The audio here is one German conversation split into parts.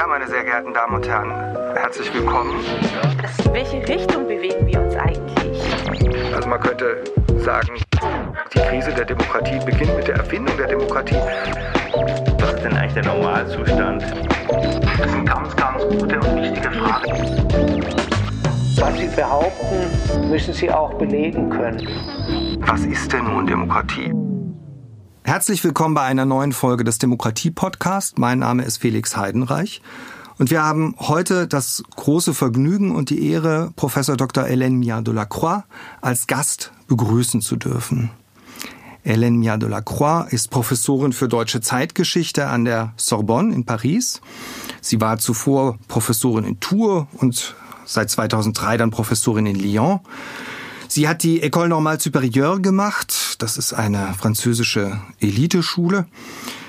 Ja, meine sehr geehrten Damen und Herren, herzlich willkommen. In welche Richtung bewegen wir uns eigentlich? Also man könnte sagen, die Krise der Demokratie beginnt mit der Erfindung der Demokratie. Was ist denn eigentlich der Normalzustand? Das sind ganz, ganz gute und wichtige Fragen. Was Sie behaupten, müssen Sie auch belegen können. Was ist denn nun Demokratie? Herzlich willkommen bei einer neuen Folge des Demokratie-Podcast. Mein Name ist Felix Heidenreich. Und wir haben heute das große Vergnügen und die Ehre, Professor Dr. Hélène Mia de la Croix als Gast begrüßen zu dürfen. Hélène Mia de la Croix ist Professorin für deutsche Zeitgeschichte an der Sorbonne in Paris. Sie war zuvor Professorin in Tours und seit 2003 dann Professorin in Lyon. Sie hat die École Normale Supérieure gemacht. Das ist eine französische Eliteschule.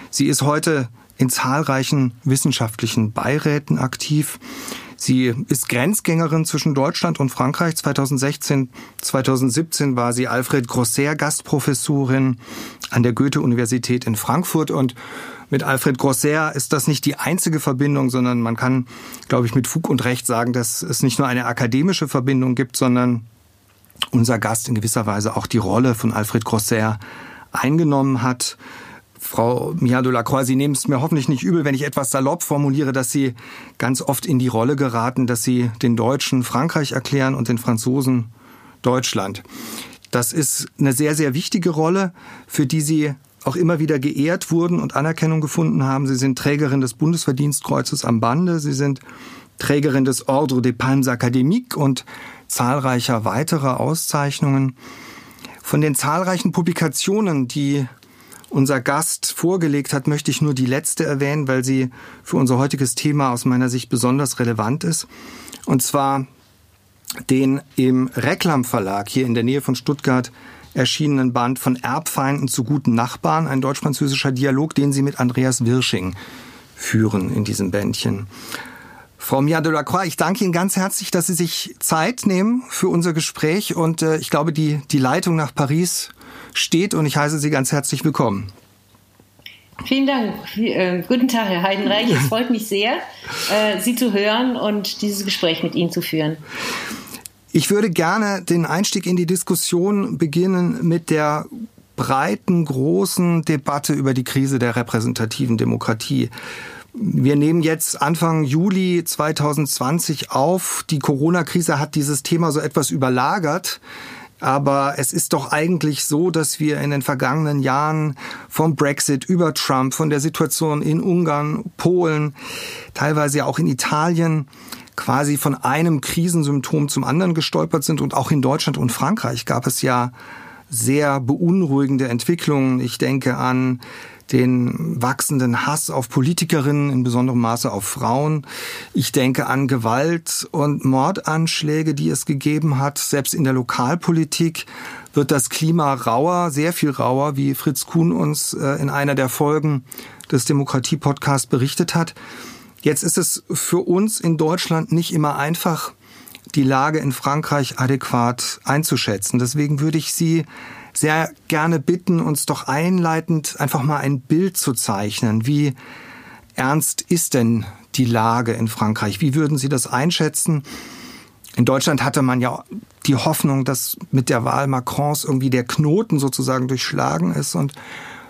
Sie ist heute in zahlreichen wissenschaftlichen Beiräten aktiv. Sie ist Grenzgängerin zwischen Deutschland und Frankreich. 2016, 2017 war sie Alfred Grosser Gastprofessorin an der Goethe-Universität in Frankfurt und mit Alfred Grosser ist das nicht die einzige Verbindung, sondern man kann, glaube ich, mit Fug und Recht sagen, dass es nicht nur eine akademische Verbindung gibt, sondern unser Gast in gewisser Weise auch die Rolle von Alfred Grosser eingenommen hat. Frau Mia de la Croix, Sie nehmen es mir hoffentlich nicht übel, wenn ich etwas salopp formuliere, dass Sie ganz oft in die Rolle geraten, dass Sie den Deutschen Frankreich erklären und den Franzosen Deutschland. Das ist eine sehr, sehr wichtige Rolle, für die Sie auch immer wieder geehrt wurden und Anerkennung gefunden haben. Sie sind Trägerin des Bundesverdienstkreuzes am Bande. Sie sind Trägerin des Ordre des Palmes Académiques und zahlreicher weiterer Auszeichnungen. Von den zahlreichen Publikationen, die unser Gast vorgelegt hat, möchte ich nur die letzte erwähnen, weil sie für unser heutiges Thema aus meiner Sicht besonders relevant ist. Und zwar den im Reklam Verlag hier in der Nähe von Stuttgart erschienenen Band von Erbfeinden zu guten Nachbarn, ein deutsch-französischer Dialog, den sie mit Andreas Wirsching führen in diesem Bändchen. Frau Mia de la Croix, ich danke Ihnen ganz herzlich, dass Sie sich Zeit nehmen für unser Gespräch und äh, ich glaube, die, die Leitung nach Paris steht und ich heiße Sie ganz herzlich willkommen. Vielen Dank. Äh, guten Tag, Herr Heidenreich. Es freut mich sehr, äh, Sie zu hören und dieses Gespräch mit Ihnen zu führen. Ich würde gerne den Einstieg in die Diskussion beginnen mit der breiten, großen Debatte über die Krise der repräsentativen Demokratie. Wir nehmen jetzt Anfang Juli 2020 auf. Die Corona-Krise hat dieses Thema so etwas überlagert. Aber es ist doch eigentlich so, dass wir in den vergangenen Jahren vom Brexit über Trump, von der Situation in Ungarn, Polen, teilweise auch in Italien, quasi von einem Krisensymptom zum anderen gestolpert sind. Und auch in Deutschland und Frankreich gab es ja sehr beunruhigende Entwicklungen. Ich denke an den wachsenden Hass auf Politikerinnen, in besonderem Maße auf Frauen. Ich denke an Gewalt und Mordanschläge, die es gegeben hat. Selbst in der Lokalpolitik wird das Klima rauer, sehr viel rauer, wie Fritz Kuhn uns äh, in einer der Folgen des Demokratie-Podcasts berichtet hat. Jetzt ist es für uns in Deutschland nicht immer einfach, die Lage in Frankreich adäquat einzuschätzen. Deswegen würde ich Sie sehr gerne bitten, uns doch einleitend einfach mal ein Bild zu zeichnen. Wie ernst ist denn die Lage in Frankreich? Wie würden Sie das einschätzen? In Deutschland hatte man ja die Hoffnung, dass mit der Wahl Macrons irgendwie der Knoten sozusagen durchschlagen ist und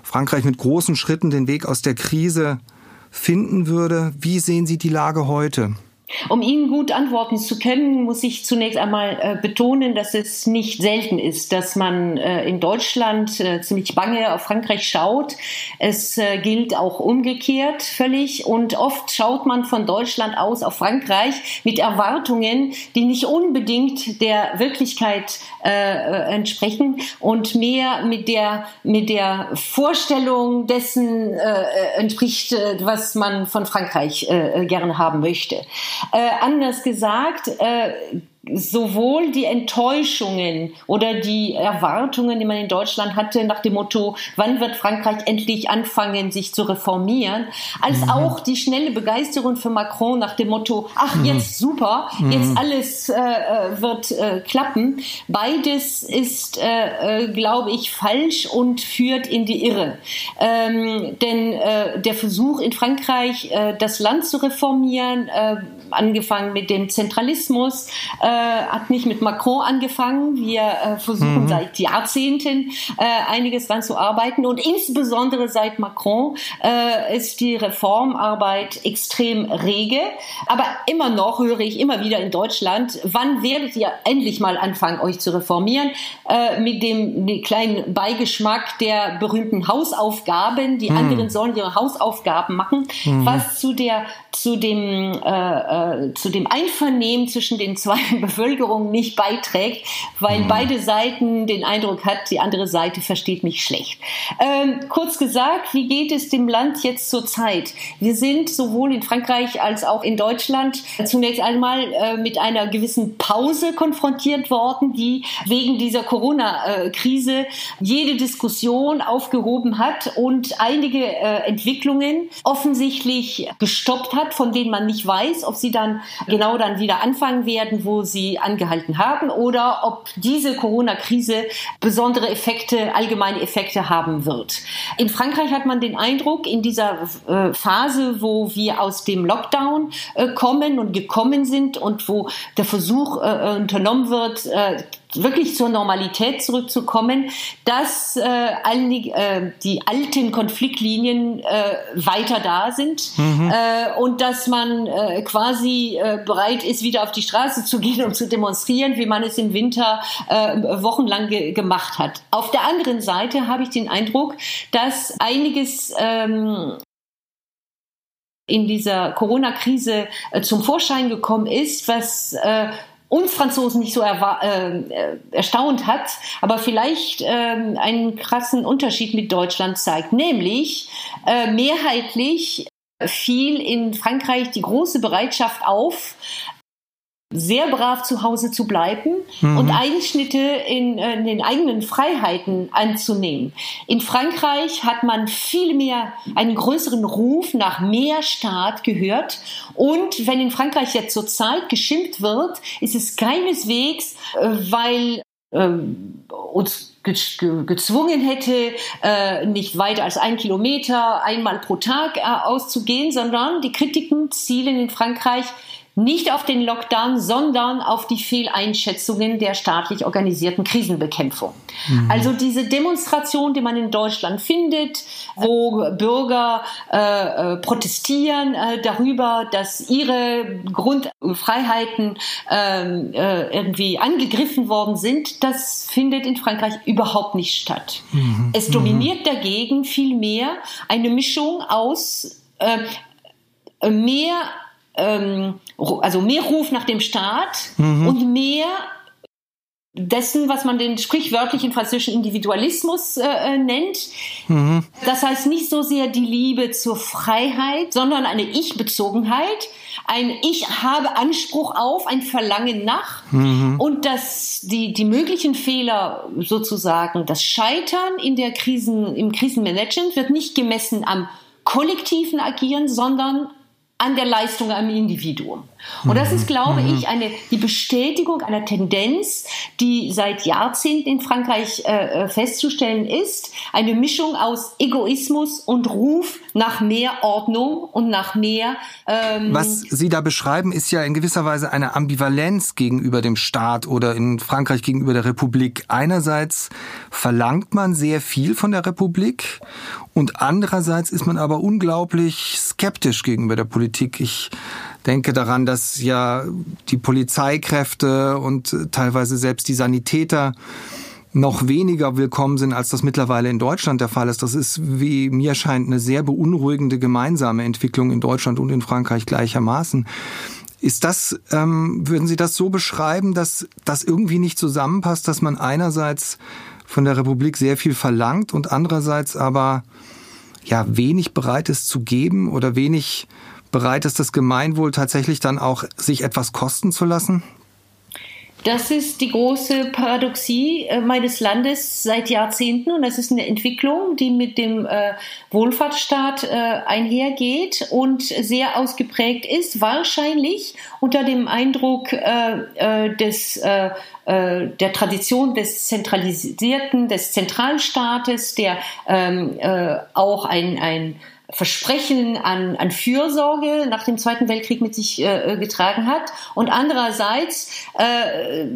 Frankreich mit großen Schritten den Weg aus der Krise finden würde. Wie sehen Sie die Lage heute? Um Ihnen gut antworten zu können, muss ich zunächst einmal äh, betonen, dass es nicht selten ist, dass man äh, in Deutschland äh, ziemlich bange auf Frankreich schaut. Es äh, gilt auch umgekehrt völlig und oft schaut man von Deutschland aus auf Frankreich mit Erwartungen, die nicht unbedingt der Wirklichkeit äh, äh, entsprechen und mehr mit der mit der Vorstellung dessen entspricht, was man von Frankreich gerne haben möchte. Äh, anders gesagt, äh, sowohl die Enttäuschungen oder die Erwartungen, die man in Deutschland hatte, nach dem Motto, wann wird Frankreich endlich anfangen, sich zu reformieren, als mhm. auch die schnelle Begeisterung für Macron nach dem Motto, ach, mhm. jetzt super, mhm. jetzt alles äh, äh, wird äh, klappen. Beides ist, äh, äh, glaube ich, falsch und führt in die Irre. Ähm, denn äh, der Versuch in Frankreich, das Land zu reformieren, angefangen mit dem Zentralismus, äh, hat nicht mit Macron angefangen. Wir äh, versuchen mhm. seit Jahrzehnten äh, einiges dran zu arbeiten und insbesondere seit Macron äh, ist die Reformarbeit extrem rege. Aber immer noch höre ich immer wieder in Deutschland, wann werdet ihr endlich mal anfangen, euch zu reformieren? Äh, mit dem kleinen Beigeschmack der berühmten Hausaufgaben. Die mhm. anderen sollen ihre Hausaufgaben machen, mhm. was zu der zu dem äh, äh, zu dem Einvernehmen zwischen den zwei Bevölkerungen nicht beiträgt, weil mhm. beide Seiten den Eindruck hat, die andere Seite versteht mich schlecht. Ähm, kurz gesagt, wie geht es dem Land jetzt zur Zeit? Wir sind sowohl in Frankreich als auch in Deutschland zunächst einmal äh, mit einer gewissen Pause konfrontiert worden, die wegen dieser Corona-Krise jede Diskussion aufgehoben hat und einige äh, Entwicklungen offensichtlich gestoppt hat, von denen man nicht weiß, ob sie dann genau dann wieder anfangen werden, wo sie angehalten haben oder ob diese Corona-Krise besondere Effekte, allgemeine Effekte haben wird. In Frankreich hat man den Eindruck, in dieser äh, Phase, wo wir aus dem Lockdown äh, kommen und gekommen sind und wo der Versuch äh, unternommen wird, wirklich zur Normalität zurückzukommen, dass äh, die, äh, die alten Konfliktlinien äh, weiter da sind mhm. äh, und dass man äh, quasi äh, bereit ist, wieder auf die Straße zu gehen und zu demonstrieren, wie man es im Winter äh, wochenlang ge gemacht hat. Auf der anderen Seite habe ich den Eindruck, dass einiges ähm, in dieser Corona-Krise äh, zum Vorschein gekommen ist, was äh, uns Franzosen nicht so äh, erstaunt hat, aber vielleicht äh, einen krassen Unterschied mit Deutschland zeigt, nämlich äh, mehrheitlich fiel in Frankreich die große Bereitschaft auf, sehr brav zu Hause zu bleiben mhm. und Einschnitte in, äh, in, den eigenen Freiheiten anzunehmen. In Frankreich hat man viel mehr einen größeren Ruf nach mehr Staat gehört. Und wenn in Frankreich jetzt zurzeit geschimpft wird, ist es keineswegs, äh, weil äh, uns gezwungen hätte, äh, nicht weiter als ein Kilometer einmal pro Tag äh, auszugehen, sondern die Kritiken zielen in Frankreich nicht auf den Lockdown, sondern auf die Fehleinschätzungen der staatlich organisierten Krisenbekämpfung. Mhm. Also diese Demonstration, die man in Deutschland findet, wo Bürger äh, äh, protestieren äh, darüber, dass ihre Grundfreiheiten ähm, äh, irgendwie angegriffen worden sind, das findet in Frankreich überhaupt nicht statt. Mhm. Es dominiert mhm. dagegen vielmehr eine Mischung aus äh, mehr ähm, also mehr Ruf nach dem Staat mhm. und mehr dessen, was man den sprichwörtlichen französischen Individualismus äh, äh, nennt. Mhm. Das heißt nicht so sehr die Liebe zur Freiheit, sondern eine Ich-Bezogenheit, ein Ich habe Anspruch auf, ein Verlangen nach mhm. und dass die, die möglichen Fehler sozusagen, das Scheitern in der Krisen, im Krisenmanagement wird nicht gemessen am kollektiven Agieren, sondern an der Leistung am Individuum. Und das ist, glaube mhm. ich, eine, die Bestätigung einer Tendenz, die seit Jahrzehnten in Frankreich äh, äh, festzustellen ist. Eine Mischung aus Egoismus und Ruf nach mehr Ordnung und nach mehr. Ähm Was Sie da beschreiben, ist ja in gewisser Weise eine Ambivalenz gegenüber dem Staat oder in Frankreich gegenüber der Republik. Einerseits verlangt man sehr viel von der Republik und andererseits ist man aber unglaublich skeptisch gegenüber der Politik. Ich denke daran, dass ja die Polizeikräfte und teilweise selbst die Sanitäter noch weniger willkommen sind, als das mittlerweile in Deutschland der Fall ist. Das ist, wie mir scheint, eine sehr beunruhigende gemeinsame Entwicklung in Deutschland und in Frankreich gleichermaßen. Ist das, ähm, würden Sie das so beschreiben, dass das irgendwie nicht zusammenpasst, dass man einerseits von der Republik sehr viel verlangt und andererseits aber ja wenig bereit ist zu geben oder wenig bereit ist, das Gemeinwohl tatsächlich dann auch sich etwas kosten zu lassen? Das ist die große Paradoxie äh, meines Landes seit Jahrzehnten. Und das ist eine Entwicklung, die mit dem äh, Wohlfahrtsstaat äh, einhergeht und sehr ausgeprägt ist, wahrscheinlich unter dem Eindruck des der Tradition des zentralisierten, des Zentralstaates, der ähm, auch ein, ein Versprechen an, an Fürsorge nach dem Zweiten Weltkrieg mit sich äh, getragen hat. Und andererseits äh,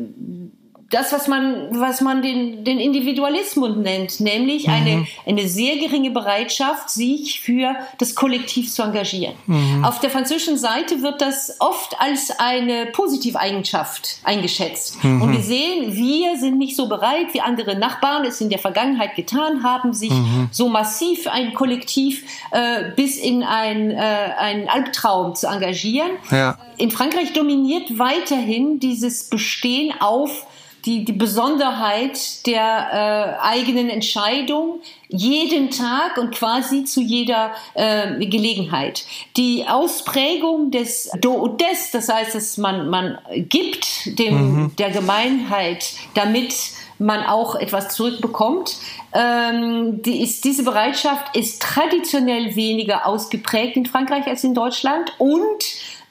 das, was man, was man den, den Individualismus nennt, nämlich mhm. eine, eine sehr geringe Bereitschaft, sich für das Kollektiv zu engagieren. Mhm. Auf der französischen Seite wird das oft als eine Positiv-Eigenschaft eingeschätzt. Mhm. Und wir sehen, wir sind nicht so bereit, wie andere Nachbarn es in der Vergangenheit getan haben, sich mhm. so massiv ein Kollektiv äh, bis in ein, äh, einen Albtraum zu engagieren. Ja. In Frankreich dominiert weiterhin dieses Bestehen auf die, die Besonderheit der äh, eigenen Entscheidung jeden Tag und quasi zu jeder äh, Gelegenheit. Die Ausprägung des Do und des, das heißt, dass man, man gibt dem, mhm. der Gemeinheit, damit man auch etwas zurückbekommt. Ähm, die ist, diese Bereitschaft ist traditionell weniger ausgeprägt in Frankreich als in Deutschland und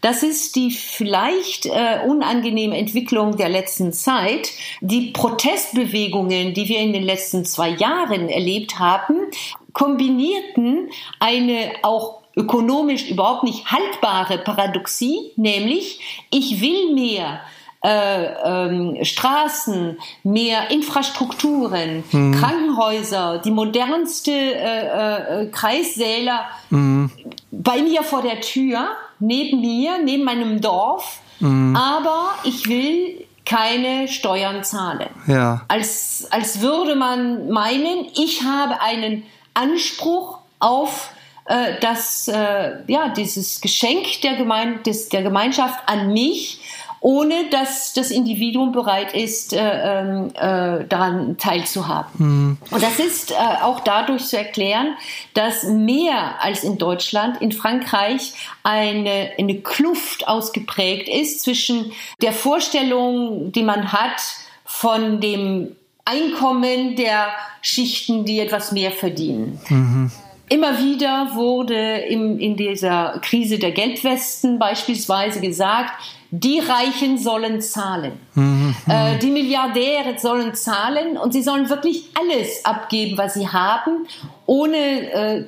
das ist die vielleicht äh, unangenehme Entwicklung der letzten Zeit. Die Protestbewegungen, die wir in den letzten zwei Jahren erlebt haben, kombinierten eine auch ökonomisch überhaupt nicht haltbare Paradoxie, nämlich ich will mehr äh, ähm, Straßen, mehr Infrastrukturen, mhm. Krankenhäuser, die modernste äh, äh, Kreissäle mhm. bei mir vor der Tür neben mir, neben meinem Dorf, mhm. aber ich will keine Steuern zahlen. Ja. Als, als würde man meinen, ich habe einen Anspruch auf äh, das, äh, ja, dieses Geschenk der, Gemein des, der Gemeinschaft an mich, ohne dass das Individuum bereit ist, äh, ähm, äh, daran teilzuhaben. Mhm. Und das ist äh, auch dadurch zu erklären, dass mehr als in Deutschland in Frankreich eine, eine Kluft ausgeprägt ist zwischen der Vorstellung, die man hat von dem Einkommen der Schichten, die etwas mehr verdienen. Mhm. Immer wieder wurde im, in dieser Krise der Geldwesten beispielsweise gesagt, die Reichen sollen zahlen. Mhm, äh, die Milliardäre sollen zahlen und sie sollen wirklich alles abgeben, was sie haben, ohne äh,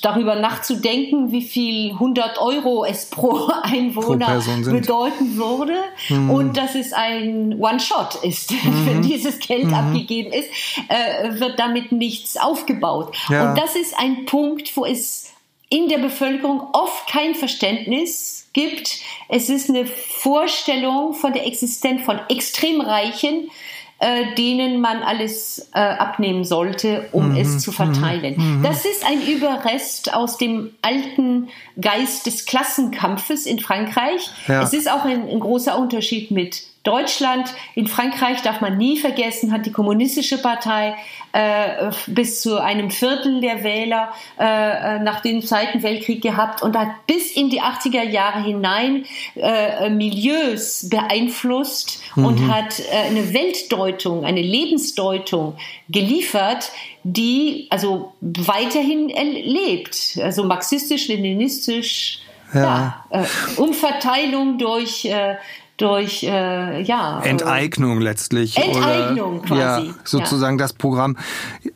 darüber nachzudenken, wie viel 100 Euro es pro Einwohner pro bedeuten würde mhm. und dass es ein One-Shot ist. Mhm. Wenn dieses Geld mhm. abgegeben ist, äh, wird damit nichts aufgebaut. Ja. Und das ist ein Punkt, wo es in der Bevölkerung oft kein Verständnis gibt. Es ist eine Vorstellung von der Existenz von Extremreichen, äh, denen man alles äh, abnehmen sollte, um mhm. es zu verteilen. Mhm. mhm. Das ist ein Überrest aus dem alten Geist des Klassenkampfes in Frankreich. Ja. Es ist auch ein, ein großer Unterschied mit Deutschland, in Frankreich darf man nie vergessen, hat die kommunistische Partei äh, bis zu einem Viertel der Wähler äh, nach dem Zweiten Weltkrieg gehabt und hat bis in die 80er Jahre hinein äh, Milieus beeinflusst mhm. und hat äh, eine Weltdeutung, eine Lebensdeutung geliefert, die also weiterhin lebt, also marxistisch, leninistisch, ja. ja äh, Umverteilung durch äh, durch äh, ja Enteignung letztlich Enteignung oder, quasi ja, sozusagen ja. das Programm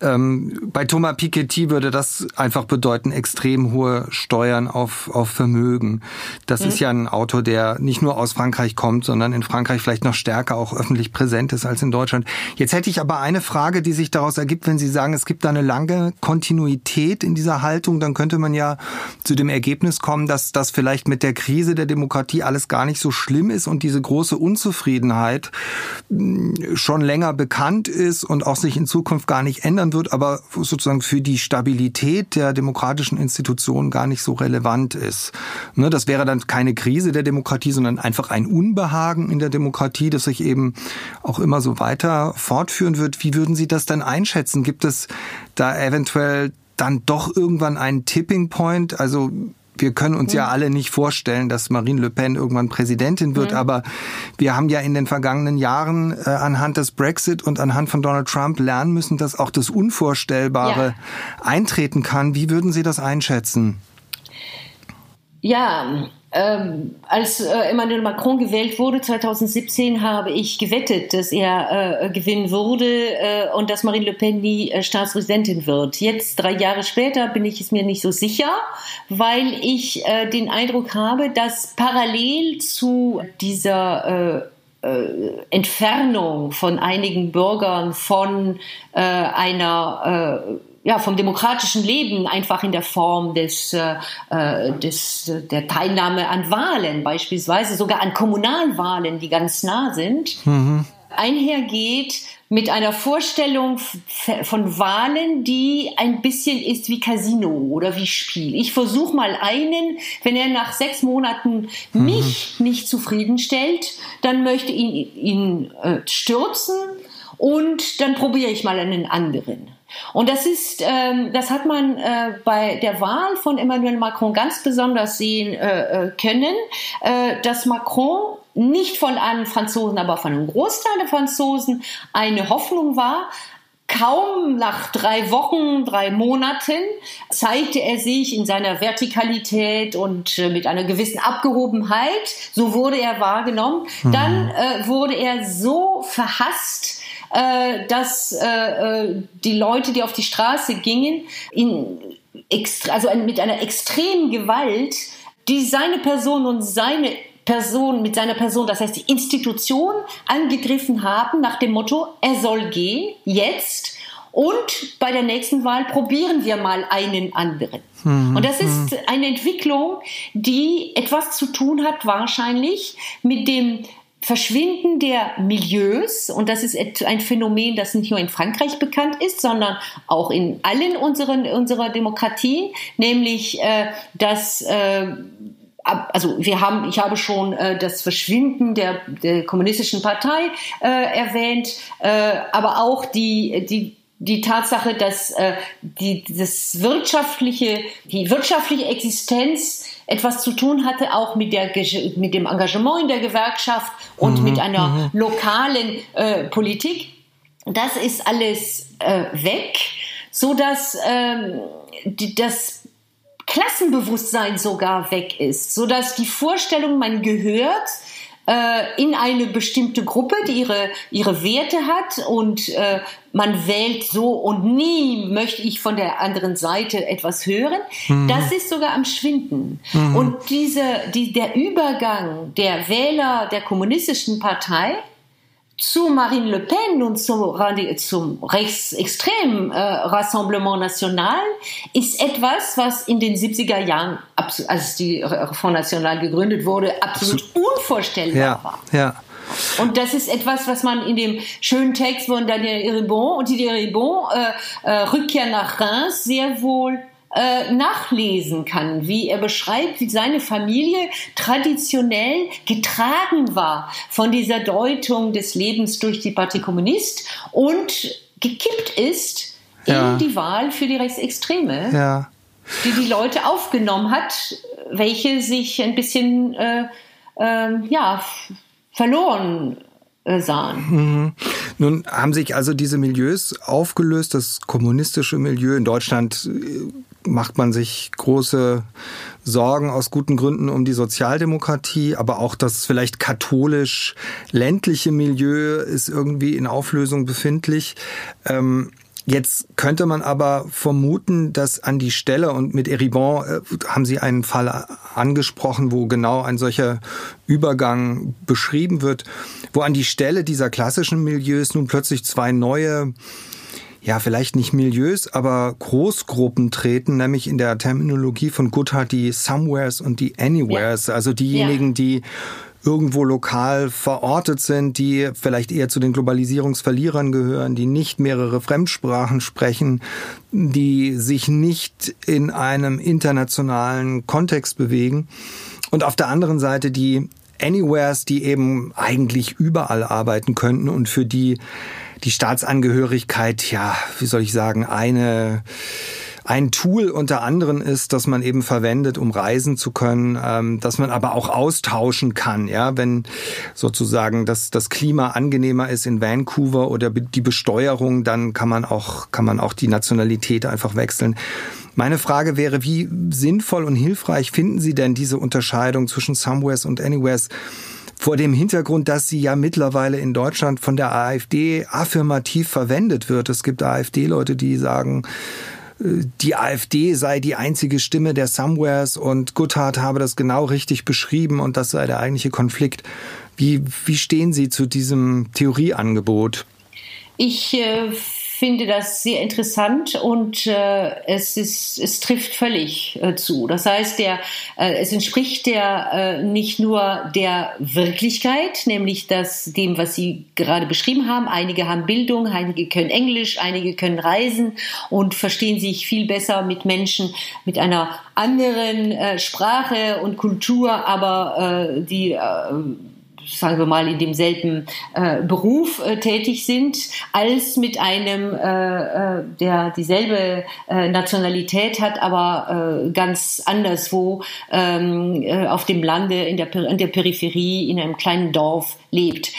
ähm, bei Thomas Piketty würde das einfach bedeuten extrem hohe Steuern auf auf Vermögen das mhm. ist ja ein Autor der nicht nur aus Frankreich kommt sondern in Frankreich vielleicht noch stärker auch öffentlich präsent ist als in Deutschland jetzt hätte ich aber eine Frage die sich daraus ergibt wenn Sie sagen es gibt da eine lange Kontinuität in dieser Haltung dann könnte man ja zu dem Ergebnis kommen dass das vielleicht mit der Krise der Demokratie alles gar nicht so schlimm ist und die diese große Unzufriedenheit hm, schon länger bekannt ist und auch sich in Zukunft gar nicht ändern wird, aber sozusagen für die Stabilität der demokratischen Institutionen gar nicht so relevant ist. Ne, das wäre dann keine Krise der Demokratie, sondern einfach ein Unbehagen in der Demokratie, das sich eben auch immer so weiter fortführen wird. Wie würden Sie das dann einschätzen? Gibt es da eventuell dann doch irgendwann einen Tipping Point? Also wir können uns ja alle nicht vorstellen, dass Marine Le Pen irgendwann Präsidentin wird, aber wir haben ja in den vergangenen Jahren äh, anhand des Brexit und anhand von Donald Trump lernen müssen, dass auch das Unvorstellbare eintreten kann. Wie würden Sie das einschätzen? Ja, ähm, als äh, Emmanuel Macron gewählt wurde 2017, habe ich gewettet, dass er äh, gewinnen würde äh, und dass Marine Le Pen nie äh, Staatspräsidentin wird. Jetzt, drei Jahre später, bin ich es mir nicht so sicher, weil ich äh, den Eindruck habe, dass parallel zu dieser äh, Entfernung von einigen Bürgern von einer ja, vom demokratischen Leben einfach in der Form des, äh, äh, des, der Teilnahme an Wahlen, beispielsweise sogar an Kommunalwahlen, die ganz nah sind, mhm. einhergeht mit einer Vorstellung von Wahlen, die ein bisschen ist wie Casino oder wie Spiel. Ich versuche mal einen, wenn er nach sechs Monaten mhm. mich nicht zufriedenstellt, dann möchte ich ihn, ihn äh, stürzen und dann probiere ich mal einen anderen. Und das ist, ähm, das hat man äh, bei der Wahl von Emmanuel Macron ganz besonders sehen äh, äh, können, äh, dass Macron nicht von allen Franzosen, aber von einem Großteil der Franzosen eine Hoffnung war, Kaum nach drei Wochen, drei Monaten zeigte er sich in seiner Vertikalität und äh, mit einer gewissen Abgehobenheit. So wurde er wahrgenommen. Mhm. Dann äh, wurde er so verhasst, äh, dass äh, äh, die Leute, die auf die Straße gingen, in also mit einer extremen Gewalt, die seine Person und seine Person mit seiner Person, das heißt die Institution, angegriffen haben nach dem Motto, er soll gehen, jetzt. Und bei der nächsten Wahl probieren wir mal einen anderen. Mhm. Und das ist eine Entwicklung, die etwas zu tun hat wahrscheinlich mit dem Verschwinden der Milieus, und das ist ein Phänomen, das nicht nur in Frankreich bekannt ist, sondern auch in allen unseren, unserer Demokratien, nämlich äh, dass äh, also wir haben, ich habe schon äh, das Verschwinden der, der kommunistischen Partei äh, erwähnt, äh, aber auch die, die die Tatsache, dass äh, die, das wirtschaftliche, die wirtschaftliche Existenz etwas zu tun hatte, auch mit, der, mit dem Engagement in der Gewerkschaft und mhm, mit einer mhm. lokalen äh, Politik. Das ist alles äh, weg, so dass ähm, die, das Klassenbewusstsein sogar weg ist, so dass die Vorstellung, man gehört äh, in eine bestimmte Gruppe, die ihre, ihre Werte hat und äh, man wählt so und nie möchte ich von der anderen Seite etwas hören. Mhm. Das ist sogar am Schwinden. Mhm. Und diese, die, der Übergang der Wähler der kommunistischen Partei zu Marine Le Pen und zum, zum rechtsextremen äh, Rassemblement National ist etwas, was in den 70er Jahren, als die Front National gegründet wurde, absolut unvorstellbar ja, war. Ja. Und das ist etwas, was man in dem schönen Text von Daniel Eribon und Didier Eribon, äh, äh, Rückkehr nach Reims, sehr wohl äh, nachlesen kann, wie er beschreibt, wie seine Familie traditionell getragen war von dieser Deutung des Lebens durch die Partie Kommunist und gekippt ist ja. in die Wahl für die Rechtsextreme. Ja. Die die Leute aufgenommen hat, welche sich ein bisschen äh, äh, ja, verloren äh, sahen. Mhm. Nun haben sich also diese Milieus aufgelöst, das kommunistische Milieu in Deutschland äh, macht man sich große Sorgen aus guten Gründen um die Sozialdemokratie, aber auch das vielleicht katholisch-ländliche Milieu ist irgendwie in Auflösung befindlich. Ähm, Jetzt könnte man aber vermuten, dass an die Stelle, und mit Eribon äh, haben Sie einen Fall angesprochen, wo genau ein solcher Übergang beschrieben wird, wo an die Stelle dieser klassischen Milieus nun plötzlich zwei neue ja, vielleicht nicht Milieus, aber Großgruppen treten, nämlich in der Terminologie von Goodhart die Somewheres und die Anywheres, ja. also diejenigen, ja. die irgendwo lokal verortet sind, die vielleicht eher zu den Globalisierungsverlierern gehören, die nicht mehrere Fremdsprachen sprechen, die sich nicht in einem internationalen Kontext bewegen. Und auf der anderen Seite die Anywheres, die eben eigentlich überall arbeiten könnten und für die die Staatsangehörigkeit, ja, wie soll ich sagen, eine ein Tool unter anderem ist, das man eben verwendet, um reisen zu können, ähm, dass man aber auch austauschen kann, ja, wenn sozusagen das, das Klima angenehmer ist in Vancouver oder die Besteuerung, dann kann man auch, kann man auch die Nationalität einfach wechseln. Meine Frage wäre, wie sinnvoll und hilfreich finden Sie denn diese Unterscheidung zwischen Somewheres und Anywheres? vor dem Hintergrund, dass sie ja mittlerweile in Deutschland von der AfD affirmativ verwendet wird. Es gibt AfD-Leute, die sagen, die AfD sei die einzige Stimme der Somewheres und Gotthard habe das genau richtig beschrieben und das sei der eigentliche Konflikt. Wie, wie stehen Sie zu diesem Theorieangebot? Ich äh, finde das sehr interessant und äh, es, ist, es trifft völlig äh, zu. Das heißt, der, äh, es entspricht der äh, nicht nur der Wirklichkeit, nämlich das, dem, was Sie gerade beschrieben haben. Einige haben Bildung, einige können Englisch, einige können reisen und verstehen sich viel besser mit Menschen mit einer anderen äh, Sprache und Kultur, aber äh, die äh, sagen wir mal, in demselben äh, Beruf äh, tätig sind, als mit einem, äh, äh, der dieselbe äh, Nationalität hat, aber äh, ganz anderswo ähm, äh, auf dem Lande, in der, in der Peripherie, in einem kleinen Dorf lebt.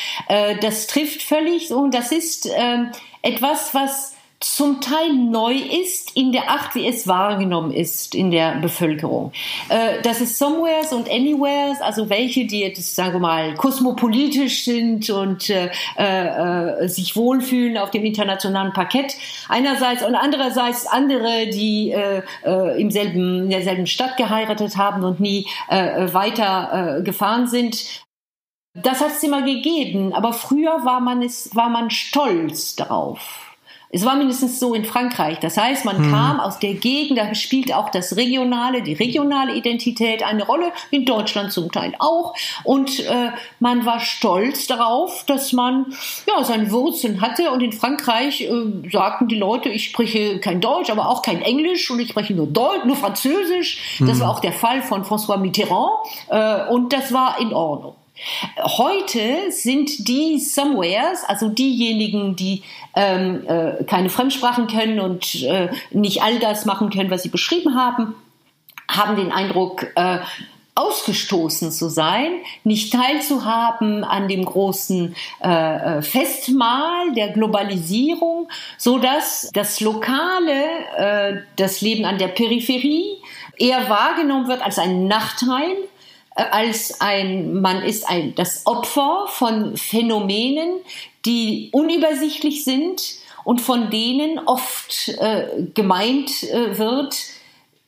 Das trifft völlig und das ist äh, etwas, was zum Teil neu ist in der Art, wie es wahrgenommen ist in der Bevölkerung. Äh, dass es Somewheres und Anywheres, also welche, die jetzt, sagen wir mal, kosmopolitisch sind und äh, äh, sich wohlfühlen auf dem internationalen Parkett einerseits und andererseits andere, die äh, äh, im selben, in derselben Stadt geheiratet haben und nie äh, weiter gefahren sind. Das hat es immer gegeben, aber früher war man es, war man stolz darauf es war mindestens so in Frankreich. Das heißt, man hm. kam aus der Gegend, da spielt auch das regionale, die regionale Identität eine Rolle, in Deutschland zum Teil auch. Und äh, man war stolz darauf, dass man ja seine Wurzeln hatte. Und in Frankreich äh, sagten die Leute, ich spreche kein Deutsch, aber auch kein Englisch und ich spreche nur Deutsch, nur Französisch. Hm. Das war auch der Fall von François Mitterrand. Äh, und das war in Ordnung. Heute sind die Somewheres, also diejenigen, die ähm, äh, keine Fremdsprachen können und äh, nicht all das machen können, was sie beschrieben haben, haben den Eindruck, äh, ausgestoßen zu sein, nicht teilzuhaben an dem großen äh, äh Festmahl der Globalisierung, so dass das Lokale, äh, das Leben an der Peripherie eher wahrgenommen wird als ein Nachteil als ein, man ist ein, das Opfer von Phänomenen, die unübersichtlich sind und von denen oft äh, gemeint äh, wird,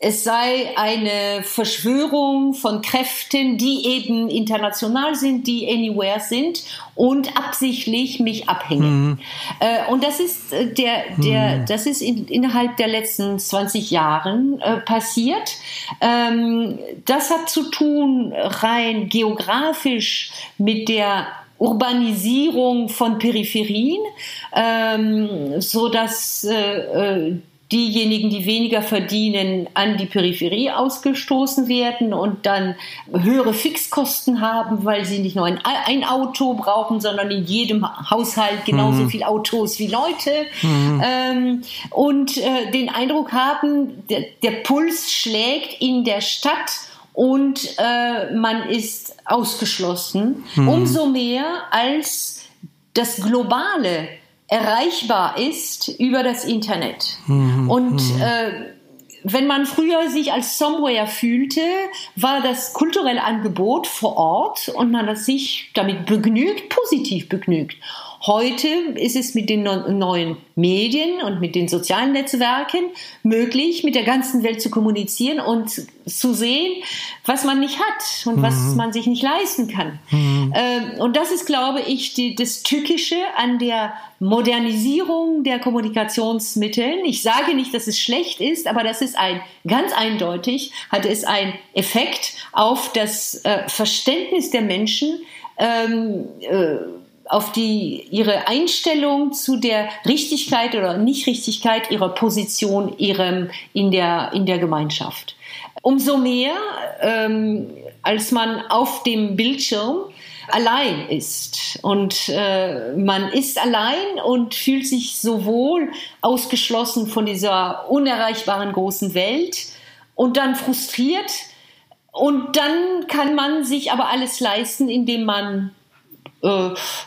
es sei eine Verschwörung von Kräften, die eben international sind, die anywhere sind und absichtlich mich abhängen. Mhm. Äh, und das ist äh, der, der, mhm. das ist in, innerhalb der letzten 20 Jahren äh, passiert. Ähm, das hat zu tun rein geografisch mit der Urbanisierung von Peripherien, ähm, so dass äh, äh diejenigen, die weniger verdienen, an die Peripherie ausgestoßen werden und dann höhere Fixkosten haben, weil sie nicht nur ein, ein Auto brauchen, sondern in jedem Haushalt genauso mhm. viel Autos wie Leute mhm. ähm, und äh, den Eindruck haben, der, der Puls schlägt in der Stadt und äh, man ist ausgeschlossen. Mhm. Umso mehr als das Globale erreichbar ist über das Internet. Mhm. Und mhm. äh, wenn man früher sich als Somewhere fühlte, war das kulturelle Angebot vor Ort und man hat sich damit begnügt, positiv begnügt. Heute ist es mit den neuen Medien und mit den sozialen Netzwerken möglich, mit der ganzen Welt zu kommunizieren und zu sehen, was man nicht hat und mhm. was man sich nicht leisten kann. Mhm. Ähm, und das ist, glaube ich, die, das Tückische an der Modernisierung der Kommunikationsmittel. Ich sage nicht, dass es schlecht ist, aber das ist ein ganz eindeutig, hat es einen Effekt auf das äh, Verständnis der Menschen. Ähm, äh, auf die, ihre Einstellung zu der Richtigkeit oder Nichtrichtigkeit ihrer Position ihrem, in, der, in der Gemeinschaft. Umso mehr, ähm, als man auf dem Bildschirm allein ist. Und äh, man ist allein und fühlt sich sowohl ausgeschlossen von dieser unerreichbaren großen Welt und dann frustriert. Und dann kann man sich aber alles leisten, indem man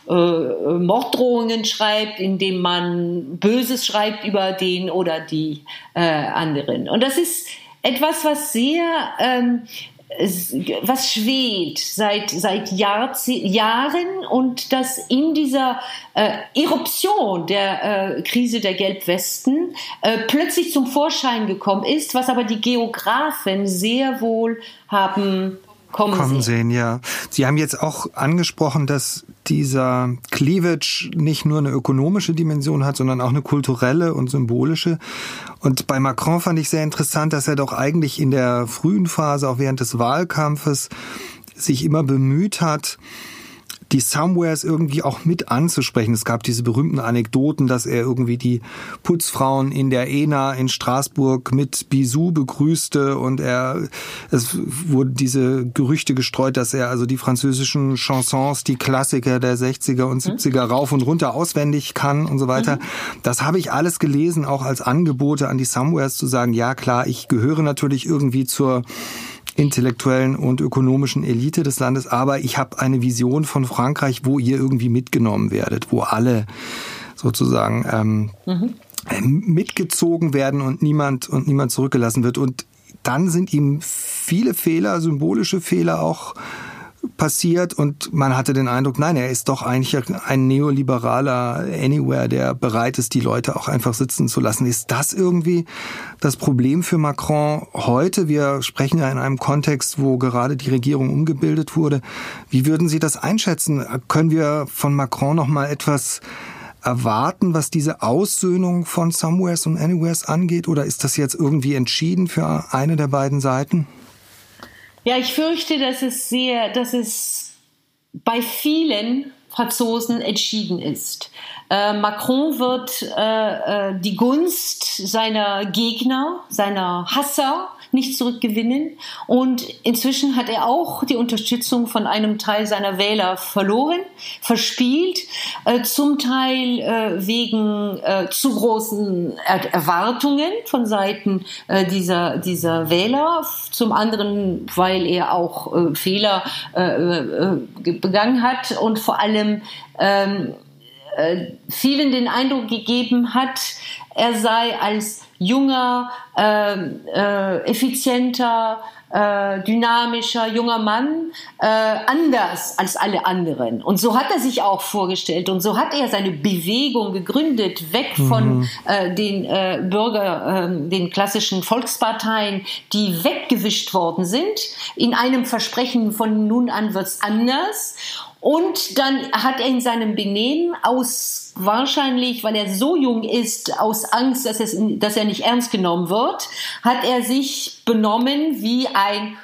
Morddrohungen schreibt, indem man Böses schreibt über den oder die äh, anderen. Und das ist etwas, was sehr ähm, was schwebt seit, seit Jahren und das in dieser äh, Eruption der äh, Krise der Gelbwesten äh, plötzlich zum Vorschein gekommen ist, was aber die Geografen sehr wohl haben kommen, kommen sehen. Ja, Sie haben jetzt auch angesprochen, dass dieser Cleavage nicht nur eine ökonomische Dimension hat, sondern auch eine kulturelle und symbolische. Und bei Macron fand ich sehr interessant, dass er doch eigentlich in der frühen Phase, auch während des Wahlkampfes, sich immer bemüht hat, die Somewheres irgendwie auch mit anzusprechen. Es gab diese berühmten Anekdoten, dass er irgendwie die Putzfrauen in der ENA in Straßburg mit Bisou begrüßte und er, es wurden diese Gerüchte gestreut, dass er also die französischen Chansons, die Klassiker der 60er und 70er mhm. rauf und runter auswendig kann und so weiter. Mhm. Das habe ich alles gelesen, auch als Angebote an die Somewheres zu sagen, ja klar, ich gehöre natürlich irgendwie zur intellektuellen und ökonomischen Elite des Landes, aber ich habe eine Vision von Frankreich, wo ihr irgendwie mitgenommen werdet, wo alle sozusagen ähm, mhm. mitgezogen werden und niemand und niemand zurückgelassen wird. Und dann sind ihm viele Fehler, symbolische Fehler auch passiert und man hatte den Eindruck, nein, er ist doch eigentlich ein neoliberaler Anywhere, der bereit ist, die Leute auch einfach sitzen zu lassen. Ist das irgendwie das Problem für Macron heute? Wir sprechen ja in einem Kontext, wo gerade die Regierung umgebildet wurde. Wie würden Sie das einschätzen? Können wir von Macron noch mal etwas erwarten, was diese Aussöhnung von Somewheres und Anywheres angeht? Oder ist das jetzt irgendwie entschieden für eine der beiden Seiten? Ja, ich fürchte, dass es sehr, dass es bei vielen Franzosen entschieden ist. Äh, Macron wird äh, äh, die Gunst seiner Gegner, seiner Hasser nicht zurückgewinnen. Und inzwischen hat er auch die Unterstützung von einem Teil seiner Wähler verloren, verspielt, äh, zum Teil äh, wegen äh, zu großen er Erwartungen von Seiten dieser, dieser Wähler, zum anderen, weil er auch Fehler begangen hat und vor allem ähm, vielen den Eindruck gegeben hat, er sei als junger, äh, äh, effizienter, äh, dynamischer junger Mann äh, anders als alle anderen. Und so hat er sich auch vorgestellt und so hat er seine Bewegung gegründet, weg mhm. von äh, den äh, Bürger, äh, den klassischen Volksparteien, die weggewischt worden sind, in einem Versprechen von nun an wird's anders. Und dann hat er in seinem Benehmen aus wahrscheinlich, weil er so jung ist, aus Angst, dass, es, dass er nicht ernst genommen wird, hat er sich benommen wie ein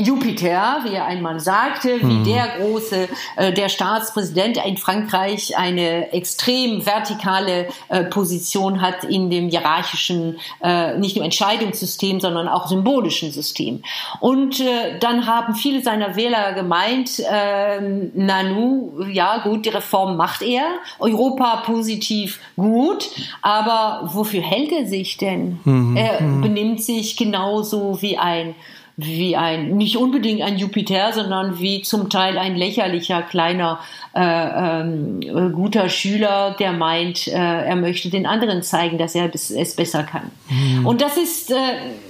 Jupiter, wie er einmal sagte, wie mhm. der große, äh, der Staatspräsident in Frankreich eine extrem vertikale äh, Position hat in dem hierarchischen, äh, nicht nur Entscheidungssystem, sondern auch symbolischen System. Und äh, dann haben viele seiner Wähler gemeint, äh, Nanu, ja gut, die Reform macht er, Europa positiv gut, aber wofür hält er sich denn? Mhm. Er mhm. benimmt sich genauso wie ein wie ein, nicht unbedingt ein Jupiter, sondern wie zum Teil ein lächerlicher kleiner äh, ähm, guter Schüler, der meint, äh, er möchte den anderen zeigen, dass er es besser kann. Mhm. Und das ist, äh,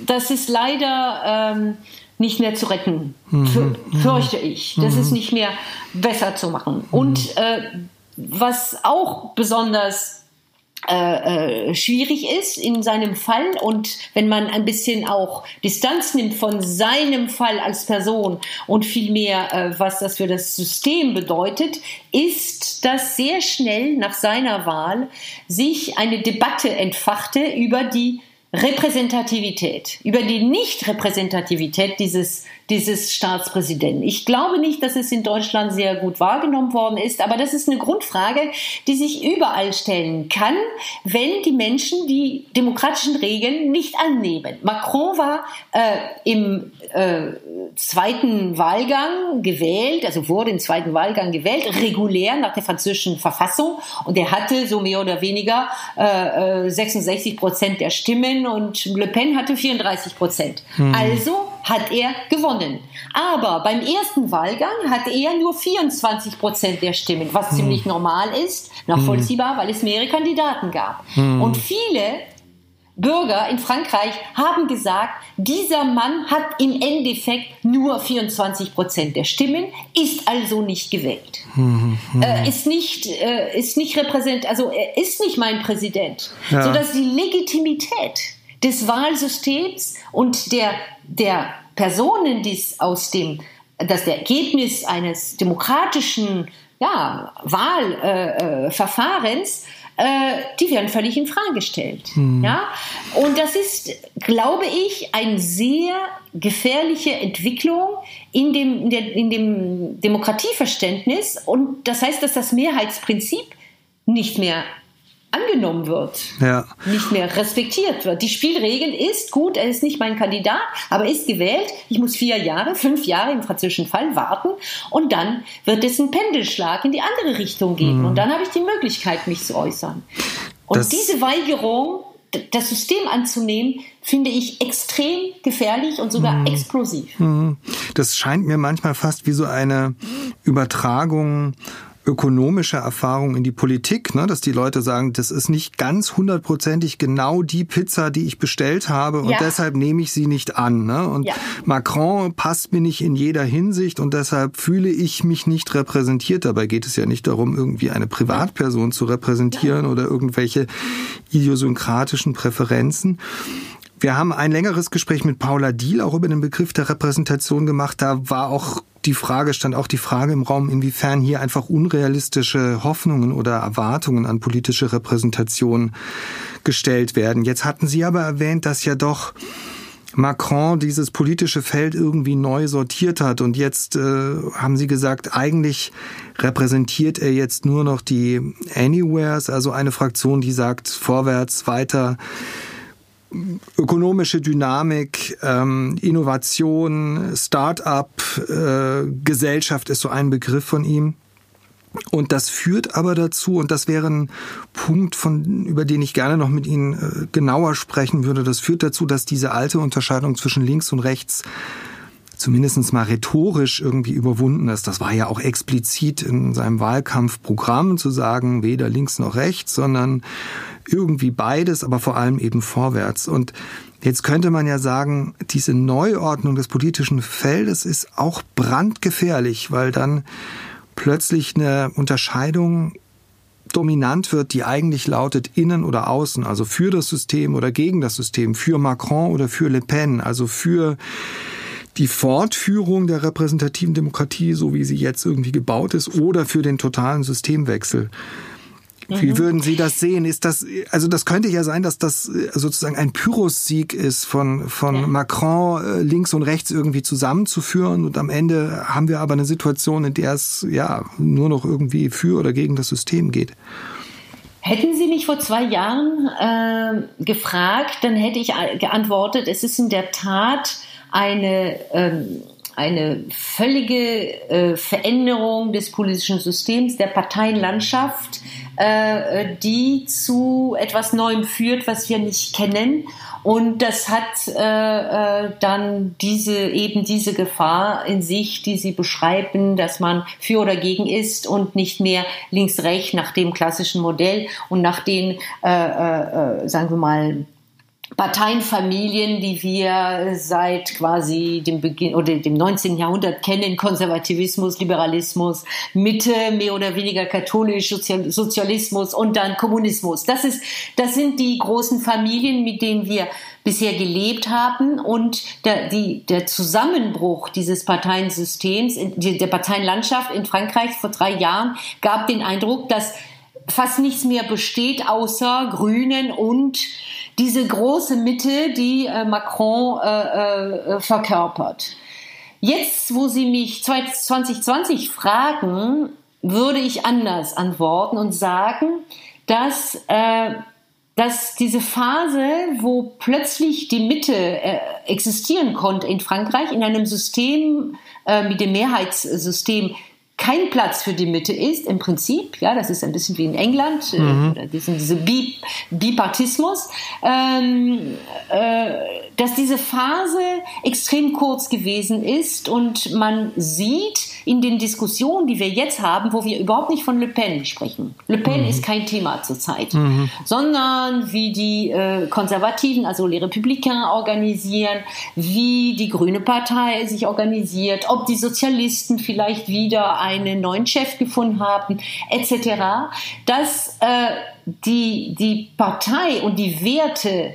das ist leider ähm, nicht mehr zu retten, mhm. fürchte ich. Das ist nicht mehr besser zu machen. Und äh, was auch besonders äh, äh, schwierig ist in seinem Fall. Und wenn man ein bisschen auch Distanz nimmt von seinem Fall als Person und vielmehr, äh, was das für das System bedeutet, ist, dass sehr schnell nach seiner Wahl sich eine Debatte entfachte über die Repräsentativität, über die Nicht-Repräsentativität dieses, dieses Staatspräsidenten. Ich glaube nicht, dass es in Deutschland sehr gut wahrgenommen worden ist, aber das ist eine Grundfrage, die sich überall stellen kann, wenn die Menschen die demokratischen Regeln nicht annehmen. Macron war äh, im äh, zweiten Wahlgang gewählt, also wurde im zweiten Wahlgang gewählt, regulär nach der französischen Verfassung. Und er hatte so mehr oder weniger äh, 66 äh, Prozent der Stimmen und Le Pen hatte 34 Prozent. Hm. Also hat er gewonnen. Aber beim ersten Wahlgang hatte er nur 24 Prozent der Stimmen, was hm. ziemlich normal ist, nachvollziehbar, hm. weil es mehrere Kandidaten gab. Hm. Und viele Bürger in Frankreich haben gesagt, dieser Mann hat im Endeffekt nur 24 Prozent der Stimmen, ist also nicht gewählt. Mhm. Äh, ist nicht, äh, ist nicht repräsent, also er ist nicht mein Präsident, ja. sodass die Legitimität des Wahlsystems und der, der Personen, die aus dem, dass der Ergebnis eines demokratischen ja, Wahlverfahrens äh, äh, die werden völlig in Frage gestellt. Hm. Ja? Und das ist, glaube ich, eine sehr gefährliche Entwicklung in dem, in, der, in dem Demokratieverständnis. Und das heißt, dass das Mehrheitsprinzip nicht mehr angenommen wird, ja. nicht mehr respektiert wird. Die Spielregel ist gut, er ist nicht mein Kandidat, aber er ist gewählt. Ich muss vier Jahre, fünf Jahre im französischen Fall warten und dann wird es einen Pendelschlag in die andere Richtung geben mhm. und dann habe ich die Möglichkeit, mich zu äußern. Und das diese Weigerung, das System anzunehmen, finde ich extrem gefährlich und sogar mhm. explosiv. Mhm. Das scheint mir manchmal fast wie so eine Übertragung ökonomische Erfahrung in die Politik, ne? dass die Leute sagen, das ist nicht ganz hundertprozentig genau die Pizza, die ich bestellt habe und ja. deshalb nehme ich sie nicht an. Ne? Und ja. Macron passt mir nicht in jeder Hinsicht und deshalb fühle ich mich nicht repräsentiert. Dabei geht es ja nicht darum, irgendwie eine Privatperson zu repräsentieren oder irgendwelche idiosynkratischen Präferenzen. Wir haben ein längeres Gespräch mit Paula Diehl auch über den Begriff der Repräsentation gemacht. Da war auch die Frage, stand auch die Frage im Raum, inwiefern hier einfach unrealistische Hoffnungen oder Erwartungen an politische Repräsentation gestellt werden. Jetzt hatten Sie aber erwähnt, dass ja doch Macron dieses politische Feld irgendwie neu sortiert hat und jetzt äh, haben Sie gesagt, eigentlich repräsentiert er jetzt nur noch die Anywheres, also eine Fraktion, die sagt vorwärts, weiter ökonomische Dynamik, ähm, Innovation, Start-up, äh, Gesellschaft ist so ein Begriff von ihm. Und das führt aber dazu, und das wäre ein Punkt, von, über den ich gerne noch mit Ihnen äh, genauer sprechen würde, das führt dazu, dass diese alte Unterscheidung zwischen links und rechts zumindest mal rhetorisch irgendwie überwunden ist. Das war ja auch explizit in seinem Wahlkampfprogramm zu sagen, weder links noch rechts, sondern irgendwie beides, aber vor allem eben vorwärts. Und jetzt könnte man ja sagen, diese Neuordnung des politischen Feldes ist auch brandgefährlich, weil dann plötzlich eine Unterscheidung dominant wird, die eigentlich lautet innen oder außen, also für das System oder gegen das System, für Macron oder für Le Pen, also für die Fortführung der repräsentativen Demokratie, so wie sie jetzt irgendwie gebaut ist, oder für den totalen Systemwechsel. Wie mhm. würden Sie das sehen? Ist das, also das könnte ja sein, dass das äh, sozusagen ein Pyrrhus-Sieg ist von, von ja. Macron äh, links und rechts irgendwie zusammenzuführen und am Ende haben wir aber eine Situation, in der es ja nur noch irgendwie für oder gegen das System geht. Hätten Sie mich vor zwei Jahren äh, gefragt, dann hätte ich geantwortet, es ist in der Tat eine, ähm, eine völlige äh, Veränderung des politischen Systems, der Parteienlandschaft, äh, die zu etwas Neuem führt, was wir nicht kennen. Und das hat äh, äh, dann diese eben diese Gefahr in sich, die Sie beschreiben, dass man für oder gegen ist und nicht mehr links-rechts nach dem klassischen Modell und nach den, äh, äh, äh sagen wir mal, Parteienfamilien, die wir seit quasi dem Beginn oder dem 19. Jahrhundert kennen, Konservativismus, Liberalismus, Mitte, mehr oder weniger katholisch, Sozialismus und dann Kommunismus. Das ist, das sind die großen Familien, mit denen wir bisher gelebt haben und der, die, der Zusammenbruch dieses Parteiensystems, der Parteienlandschaft in Frankreich vor drei Jahren gab den Eindruck, dass fast nichts mehr besteht außer Grünen und diese große Mitte, die äh, Macron äh, äh, verkörpert. Jetzt, wo Sie mich 2020 fragen, würde ich anders antworten und sagen, dass, äh, dass diese Phase, wo plötzlich die Mitte äh, existieren konnte in Frankreich, in einem System äh, mit dem Mehrheitssystem, kein Platz für die Mitte ist, im Prinzip, ja, das ist ein bisschen wie in England, äh, mhm. äh, diesen, diese Bi Bipartismus, ähm, äh, dass diese Phase extrem kurz gewesen ist und man sieht in den Diskussionen, die wir jetzt haben, wo wir überhaupt nicht von Le Pen sprechen. Le Pen mhm. ist kein Thema zurzeit, mhm. sondern wie die äh, Konservativen, also die Republikaner organisieren, wie die Grüne Partei sich organisiert, ob die Sozialisten vielleicht wieder einen neuen Chef gefunden haben, etc., dass äh, die, die Partei und die Werte,